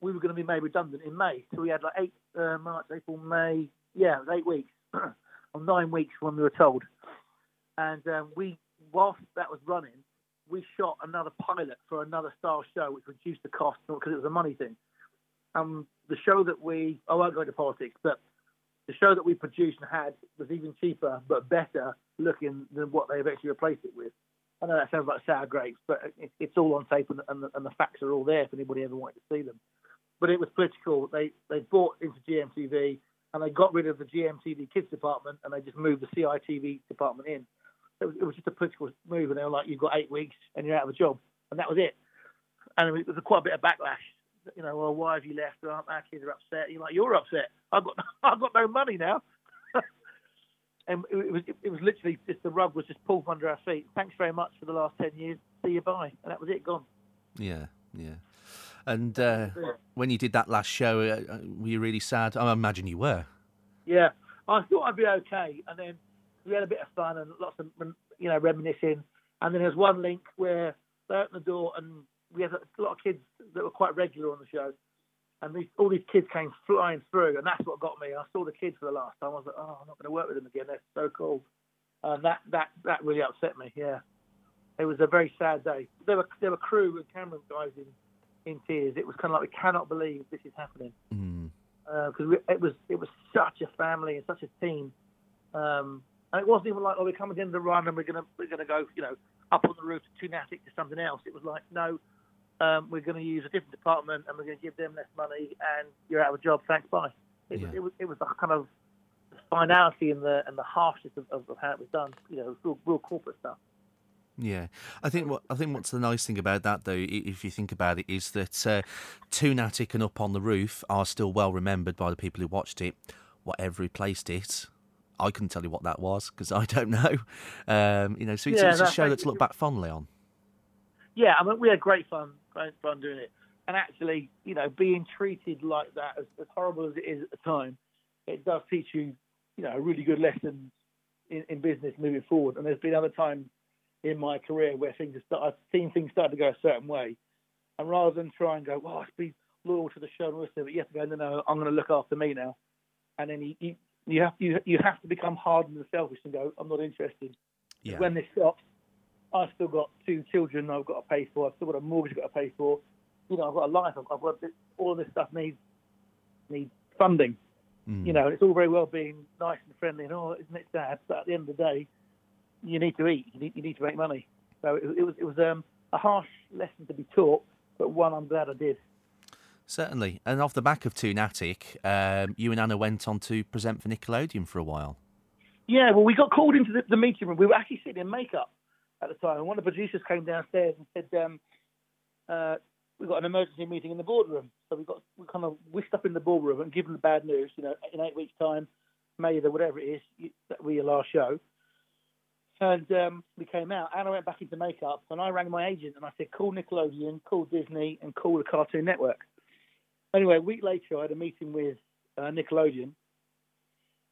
we were going to be made redundant in May, so we had like eight uh, March, April, May, yeah, it was eight weeks [CLEARS THROAT] or nine weeks when we were told, and um, we whilst that was running, we shot another pilot for another Star show, which reduced the cost because it was a money thing. Um, the show that we, I won't go into politics, but the show that we produced and had was even cheaper but better looking than what they eventually replaced it with. I know that sounds like sour grapes, but it, it's all on tape and, and, the, and, the, facts are all there if anybody ever wanted to see them. But it was political. They they bought into GMTV and they got rid of the GMTV kids department and they just moved the CITV department in. It was, it was just a political move, and they were like, "You've got eight weeks and you're out of a job," and that was it. And it was quite a bit of backlash you know, well, why have you left? Well, our kids are upset. You're like, you're upset. I've got, [LAUGHS] I've got no money now. [LAUGHS] and it, was, it was literally just the rug was just pulled under our feet. Thanks very much for the last ten years. See you bye, and that was it. Gone. Yeah, yeah. And uh, when you did that last show, uh, uh, were you really sad? I imagine you were. Yeah, I thought I'd be okay, and then we had a bit of fun and lots of you know reminiscing. And then there's one link where they opened the door and we had a lot of kids that were quite regular on the show, and these, all these kids came flying through, and that's what got me. I saw the kids for the last time. I was like, oh, I'm not going to work with them again. They're so cool, and that that that really upset me. Yeah, it was a very sad day. There were there were crew and camera guys in in tears. It was kind of like we cannot believe this is happening because mm. uh, it was it was such a family and such a team. Um, and it wasn't even like, oh, we're coming to the end of the run and we're gonna we're gonna go, you know, up on the roof to Toonattik to something else. It was like, no, um, we're going to use a different department and we're going to give them less money and you're out of a job, thanks, bye. It, yeah. was, it was it was the kind of finality and the and the harshness of, of, of how it was done, you know, real, real corporate stuff. Yeah, I think what I think what's the nice thing about that though, if you think about it, is that uh, Toonattik and Up on the Roof are still well remembered by the people who watched it. Whatever replaced it, I couldn't tell you what that was because I don't know. Um, you know, so it's, yeah, it's a show that's looked back fondly on. Yeah, I mean, we had great fun fun doing it. And actually, you know, being treated like that, as, as horrible as it is at the time, it does teach you, you know, a really good lesson in, in business moving forward. And there's been other times in my career where things have started, I've seen things start to go a certain way. And rather than try and go, well, I should be loyal to the show and this, but you have to go, no, no, I'm going to look after me now. And then you, you, you have you you have to become hardened and selfish and go, I'm not interested. Yeah. When this stops, I've still got two children I've got to pay for. I've still got a mortgage I've got to pay for. You know, I've got a life. I've, I've got this, all of this stuff needs needs funding. Mm. You know, it's all very well being nice and friendly and oh, isn't it sad? But at the end of the day, you need to eat. You need, you need to make money. So it, it was it was um, a harsh lesson to be taught, but one I'm glad I did. Certainly. And off the back of Toonattik, um, you and Anna went on to present for Nickelodeon for a while. Yeah, well, we got called into the, the meeting room. We were actually sitting in makeup at the time. And one of the producers came downstairs and said, um, uh, "We've got an emergency meeting in the boardroom." So we got we kind of whisked up in the boardroom and given the bad news. You know, in eight weeks' time, May the whatever it is, that will your last show. And um, we came out, and I went back into makeup, and I rang my agent, and I said, call Nickelodeon, call Disney, and call the Cartoon Network. Anyway, a week later, I had a meeting with uh, Nickelodeon,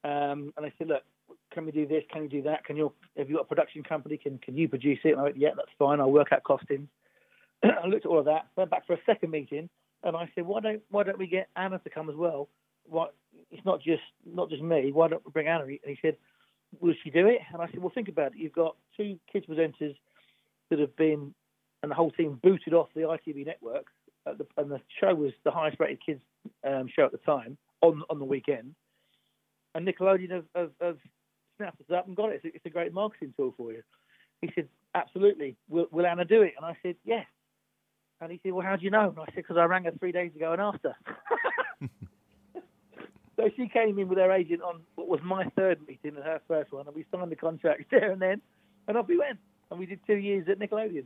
um, and I said, look, can we do this? Can we do that? Can you, have you got a production company? Can can you produce it? And I went, yeah, that's fine. I'll work out costings. [CLEARS THROAT] I looked at all of that. Went back for a second meeting, and I said, why don't why don't we get Anna to come as well? What? It's not just not just me. Why don't we bring Anna? And he said, will she do it? And I said, well, think about it. You've got two kids presenters that have been, and the whole team booted off the ITV network, the, and the show was the highest rated kids um, show at the time on on the weekend. And Nickelodeon have, have, have snapped us up and got it. It's a, it's a, great marketing tool for you. He said, absolutely. Will, will Anna do it? And I said, yes. And he said, well, how do you know? And I said, because I rang her three days ago and asked her. [LAUGHS] [LAUGHS] so she came in with her agent on what was my third meeting and her first one, and we signed the contract [LAUGHS] there and then, and off we went. And we did two years at Nickelodeon.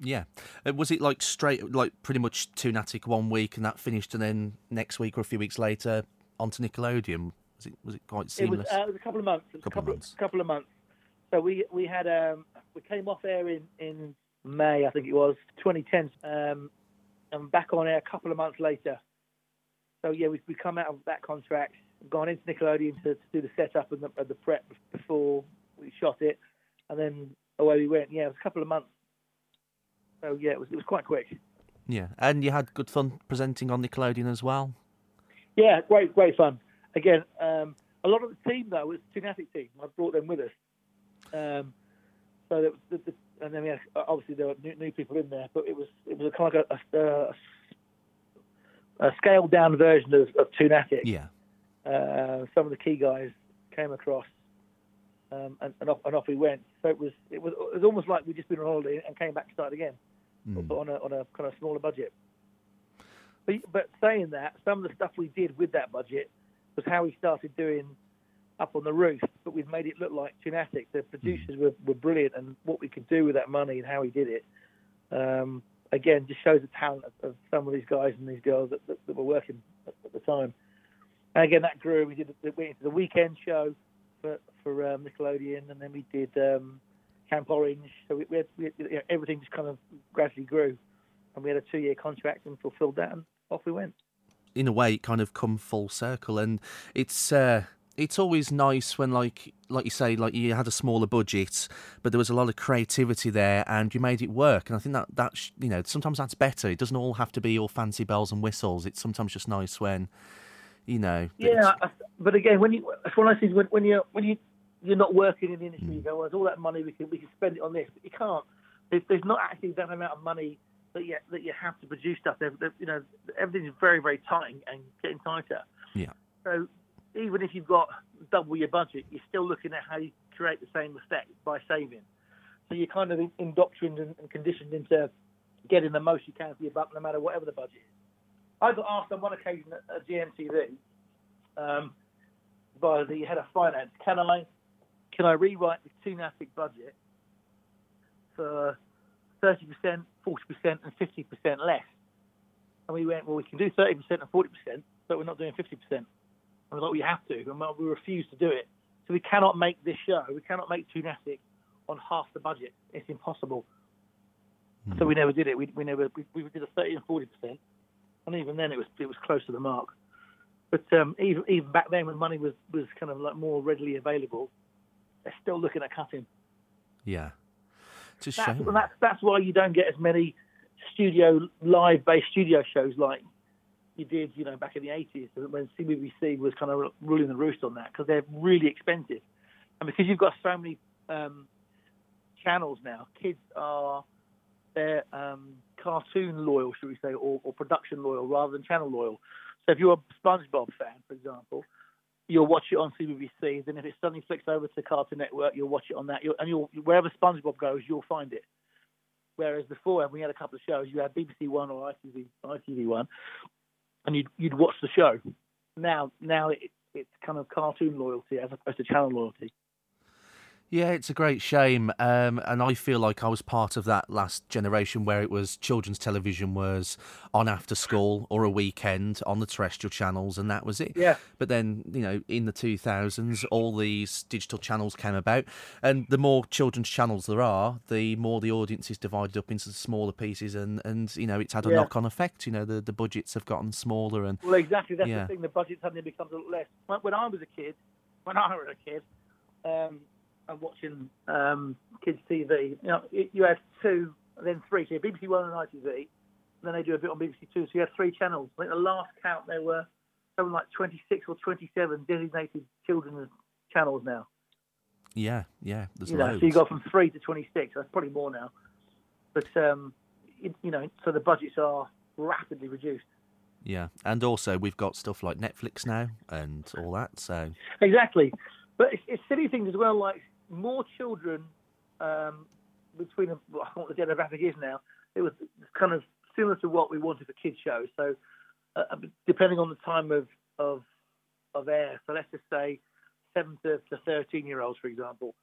Yeah, uh, was it like straight, like pretty much Toonattik one week and that finished, and then next week or a few weeks later onto Nickelodeon? Was it was it quite seamless? It was, uh, it was a couple of months. It was couple a couple of months. couple of months. So we we had um we came off air in in May I think it was 2010, um, and back on air a couple of months later. So yeah, we we come out of that contract, gone into Nickelodeon to, to do the setup and the, and the prep before we shot it, and then away we went. Yeah, it was a couple of months. So yeah, it was it was quite quick. Yeah, and you had good fun presenting on Nickelodeon as well. Yeah, great, great fun. Again, um, a lot of the team though was Toonattik team. I brought them with us. Um, so that was the, the, and then we had, obviously there were new, new, people in there, but it was it was a kind of a, a, a scaled down version of, of Toonattik. Yeah. Uh, some of the key guys came across, um, and, and, off, and off we went. So it was it was it was almost like we'd just been on holiday and came back to start again, mm. but on a on a kind of smaller budget. But, but saying that, some of the stuff we did with that budget was how we started doing up on the roof, but we've made it look like Toonattik. The producers were, were brilliant, and what we could do with that money and how he did it, um, again, just shows the talent of, of, some of these guys and these girls that, that, that were working at, at, the time. And again, that grew. We did we into the weekend show for for um, Nickelodeon, and then we did um, Camp Orange. So we, we had, we had you know, everything just kind of gradually grew, and we had a two year contract and fulfilled that, and off we went. In a way, it kind of come full circle, and it's. Uh it's always nice when like like you say like you had a smaller budget but there was a lot of creativity there and you made it work and i think that that you know sometimes that's better it doesn't all have to be all fancy bells and whistles it's sometimes just nice when you know yeah but again when you that's what i see when, when you when you you're not working in the industry mm. you go well there's all that money we can we can spend it on this but you can't there's, there's not actually that amount of money that you that you have to produce stuff. They're, they're, you know, everything's very very tight and getting tighter. Yeah. So even if you've got double your budget, you're still looking at how you create the same effect by saving. So you're kind of indoctrinated and conditioned into getting the most you can for your buck, no matter whatever the budget is. I got asked on one occasion at GMTV um, by the head of finance, can I can I rewrite the Toonattik budget for 30%, 40%, and 50% less? And we went, well, we can do 30% and 40%, but we're not doing 50% was like, we have to, and we refuse to do it. So we cannot make this show, we cannot make Toonattik on half the budget. It's impossible. Mm. So we never did it. We, we never we, we did a 30 and 40 percent, and even then it was it was close to the mark. But um, even even back then, when money was was kind of like more readily available, they're still looking at cutting. Yeah, it's a that's, shame. That's that's why you don't get as many studio live based studio shows like you did, you know, back in the 80s when CBBC was kind of ruling the roost on that because they're really expensive. And because you've got so many um, channels now, kids are they're um, cartoon loyal, should we say, or, or, production loyal rather than channel loyal. So if you're a SpongeBob fan, for example, you'll watch it on CBBC. Then if it suddenly flicks over to Cartoon Network, you'll watch it on that. You'll, and you'll wherever SpongeBob goes, you'll find it. Whereas before, when we had a couple of shows, you had BBC One or ITV, ITV One, and you'd you'd watch the show. Now now it, it's kind of cartoon loyalty as opposed to channel loyalty. Yeah, it's a great shame, um, and I feel like I was part of that last generation where it was children's television was on after school or a weekend on the terrestrial channels, and that was it. Yeah. But then, you know, in the 2000s, all these digital channels came about, and the more children's channels there are, the more the audience is divided up into smaller pieces, and, and you know, it's had a Yeah. knock-on effect. You know, the, the budgets have gotten smaller, and Well, exactly. That's Yeah. the thing. The budget suddenly becomes a lot less. When- When I was a kid, when I was a kid, um, and watching um, kids TV, you know, you had two, then three. So BBC One and ITV, and then they do a bit on BBC Two. So you had three channels. I think the last count there were something like 26 or 27 designated children's channels now. yeah, yeah, there's you know, loads. so you go from three to 26. That's probably more now. But um, it, you know, so the budgets are rapidly reduced. Yeah, and also we've got stuff like Netflix now and all that. So Exactly. But it's, it's silly things as well, like more children um, between, [LAUGHS] I don't know what the demographic is now, it was kind of similar to what we wanted for kids' shows. So uh, depending on the time of, of, of air, so let's just say 7 to, to 13 year olds, for example,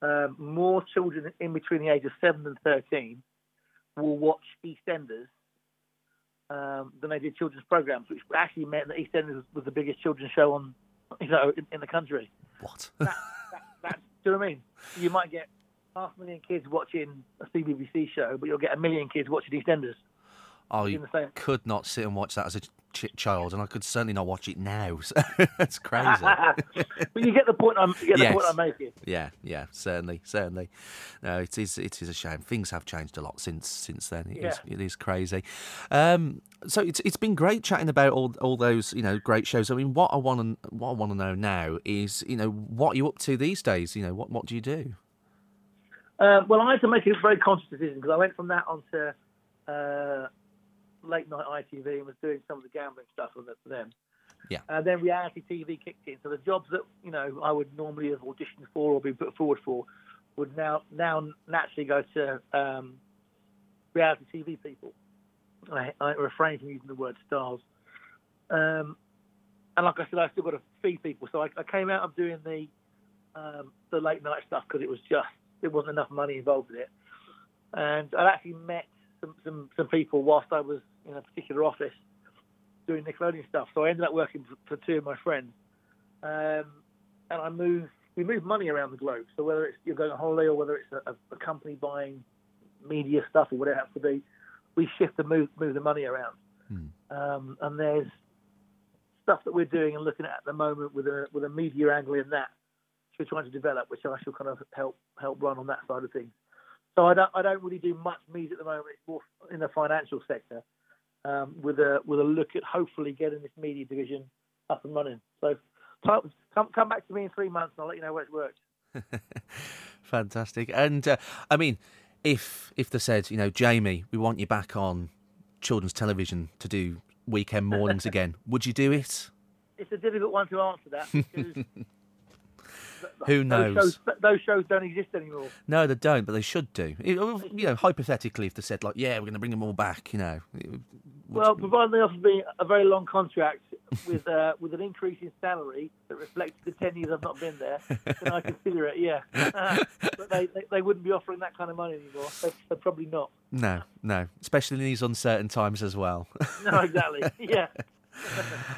um, more children in between the age of 7 and 13 will watch EastEnders um, than they did children's programs, which actually meant that EastEnders was the biggest children's show on, [LAUGHS] you know, in, in the country. what? That, do know what I mean? You might get half a million kids watching a CBBC show, but you'll get a million kids watching EastEnders. I in the same- could not sit and watch that as a ch- child, and I could certainly not watch it now. [LAUGHS] So That's crazy. [LAUGHS] but you get the point. I'm you get the point I'm making. yeah, yeah, certainly, certainly. No, it is. It is a shame. Things have changed a lot since since then. It is. Yeah. It is crazy. Um, so it's it's been great chatting about all all those you know great shows. I mean, what I want to what I want to know now is you know what are you up to these days. You know what what do you do? Um, well, I had to make a very conscious decision because I went from that onto uh, late night ITV and was doing some of the gambling stuff for them. Yeah. And then reality TV kicked in. So the jobs that you know I would normally have auditioned for or been put forward for would now now naturally go to um, reality TV people. I, I refrain from using the word stars. Um, and like I said, I still got to feed people. So I, I came out of doing the um, the late night stuff because it was just there wasn't enough money involved in it. And I actually met some, some, some people whilst I was in a particular office doing Nickelodeon stuff. So I ended up working for, for two of my friends. Um, and I moved, we move money around the globe. So whether it's you're going on holiday or whether it's a, a company buying media stuff or whatever it has to be, we shift and move, move the money around. Um, and there's stuff that we're doing and looking at at the moment with a, with a media angle in that we're trying to develop, which I shall kind of help help run on that side of things. So I don't I don't really do much media at the moment. It's more in the financial sector, um, with a with a look at hopefully getting this media division up and running. So come come, back to me in three months and I'll let you know where it's worked. [LAUGHS] Fantastic. And uh, I mean, if if they said, you know, Jamie, we want you back on children's television to do weekend mornings [LAUGHS] again, would you do it? It's a difficult one to answer that because [LAUGHS] Who those knows? shows, those shows don't exist anymore. No, they don't, but they should do. You know, hypothetically, if they said like, "Yeah, we're going to bring them all back," you know, would- Well, provided they offer me a very long contract with uh, [LAUGHS] with an increase in salary that reflects the ten years I've not been there, then I consider it. Yeah, [LAUGHS] but they, they they wouldn't be offering that kind of money anymore. They, they're probably not. no, no, especially in these uncertain times as well. No, exactly. [LAUGHS] Yeah.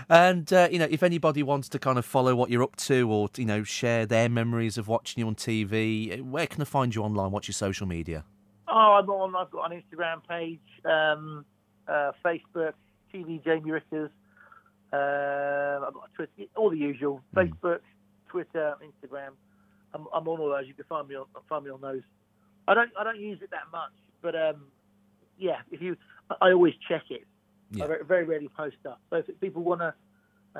And uh, you know, if anybody wants to kind of follow what you're up to, or you know, share their memories of watching you on TV, where can I find you online? What's your social media? Oh, I'm on. I've got an Instagram page, um, uh, Facebook, TV Jamie Rickers. Uh, I've got Twitter, all the usual. Facebook, Twitter, Instagram. I'm, I'm on all those. You can find me on find me on those. I don't I don't use it that much, but um, yeah. If you, I always check it. Yeah. I very, very rarely post stuff. So if people want to,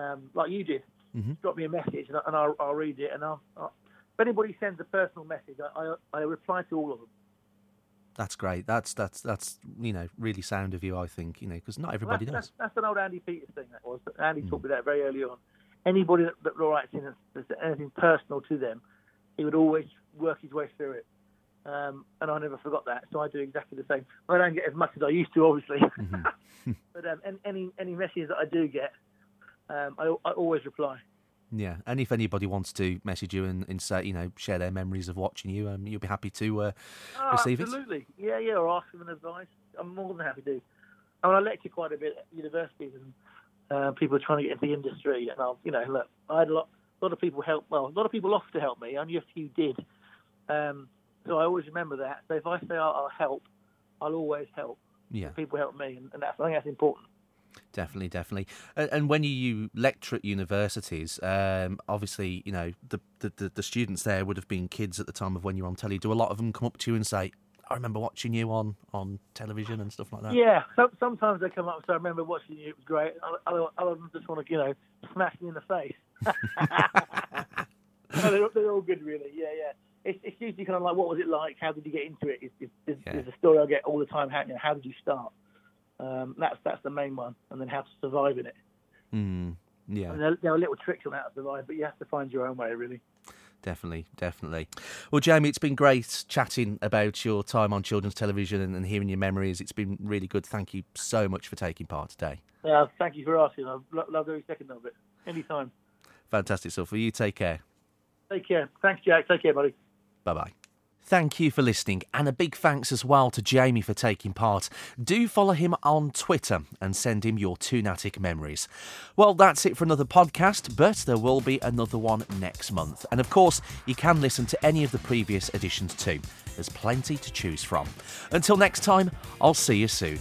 um, like you did, Mhm. drop me a message and, I, and I'll, I'll read it. And I'll, I'll, if anybody sends a personal message, I, I, I reply to all of them. That's great. That's that's that's you know really sound of you. I think you know because not Well, everybody that's, does. That's, that's an old Andy Peters thing. That was. Andy Mm. taught me that very early on. Anybody that, that writes in anything personal to them, he would always work his way through it. Um, and I never forgot that, so I do exactly the same. I don't get as much as I used to, obviously, Mm-hmm. [LAUGHS] but um, any any messages that I do get, um, I, I always reply. Yeah, and if anybody wants to message you and, and say, you know, share their memories of watching you, um, you'll be happy to uh, Oh, receive absolutely. Yeah, yeah, or ask them an advice. I'm more than happy to. I mean, I lecture quite a bit at universities and uh, people are trying to get into the industry. And I'll, you know, look, I had a lot, a lot of people help. Well, a lot of people offered to help me. Only a few did. Um, so I always remember that. So if I say I'll, I'll help, I'll always help. Yeah, People help me, and, and that's I think that's important. definitely, definitely. And, and when you, lecture at universities, um, obviously, you know, the, the, the, students there would have been kids at the time of when you were on telly. Do a lot of them come up to you and say, I remember watching you on, on television and stuff like that? Yeah, so, sometimes they come up. So I remember watching you; it was great. Other, other them just want to, you know, smash me in the face. [LAUGHS] [LAUGHS] no, they're, they're all good, really. Yeah, yeah. It's, it's usually kind of like, what was it like? How did you get into? It's, it's, it's, Yeah. it's a story I get all the time. How, you know, how did you start? Um, that's that's the main one, and then how to survive in it. Mm, yeah. And there, there are little tricks on how to survive, but you have to find your own way, really. Definitely, definitely. Well, Jamie, it's been great chatting about your time on children's television and, and hearing your memories. It's been really good. Thank you so much for taking part today. Uh, thank you for asking. I've lo- loved every second of it. Anytime. Fantastic stuff. for you take care. Take care. Thanks, Jack. Take care, buddy. Bye bye. Thank you for listening, and a big thanks as well to Jamie for taking part. Do follow him on Twitter and send him your Toonattik memories. Well, that's it for another podcast, but there will be another one next month. And of course, you can listen to any of the previous editions too. There's plenty to choose from. Until next time, I'll see you soon.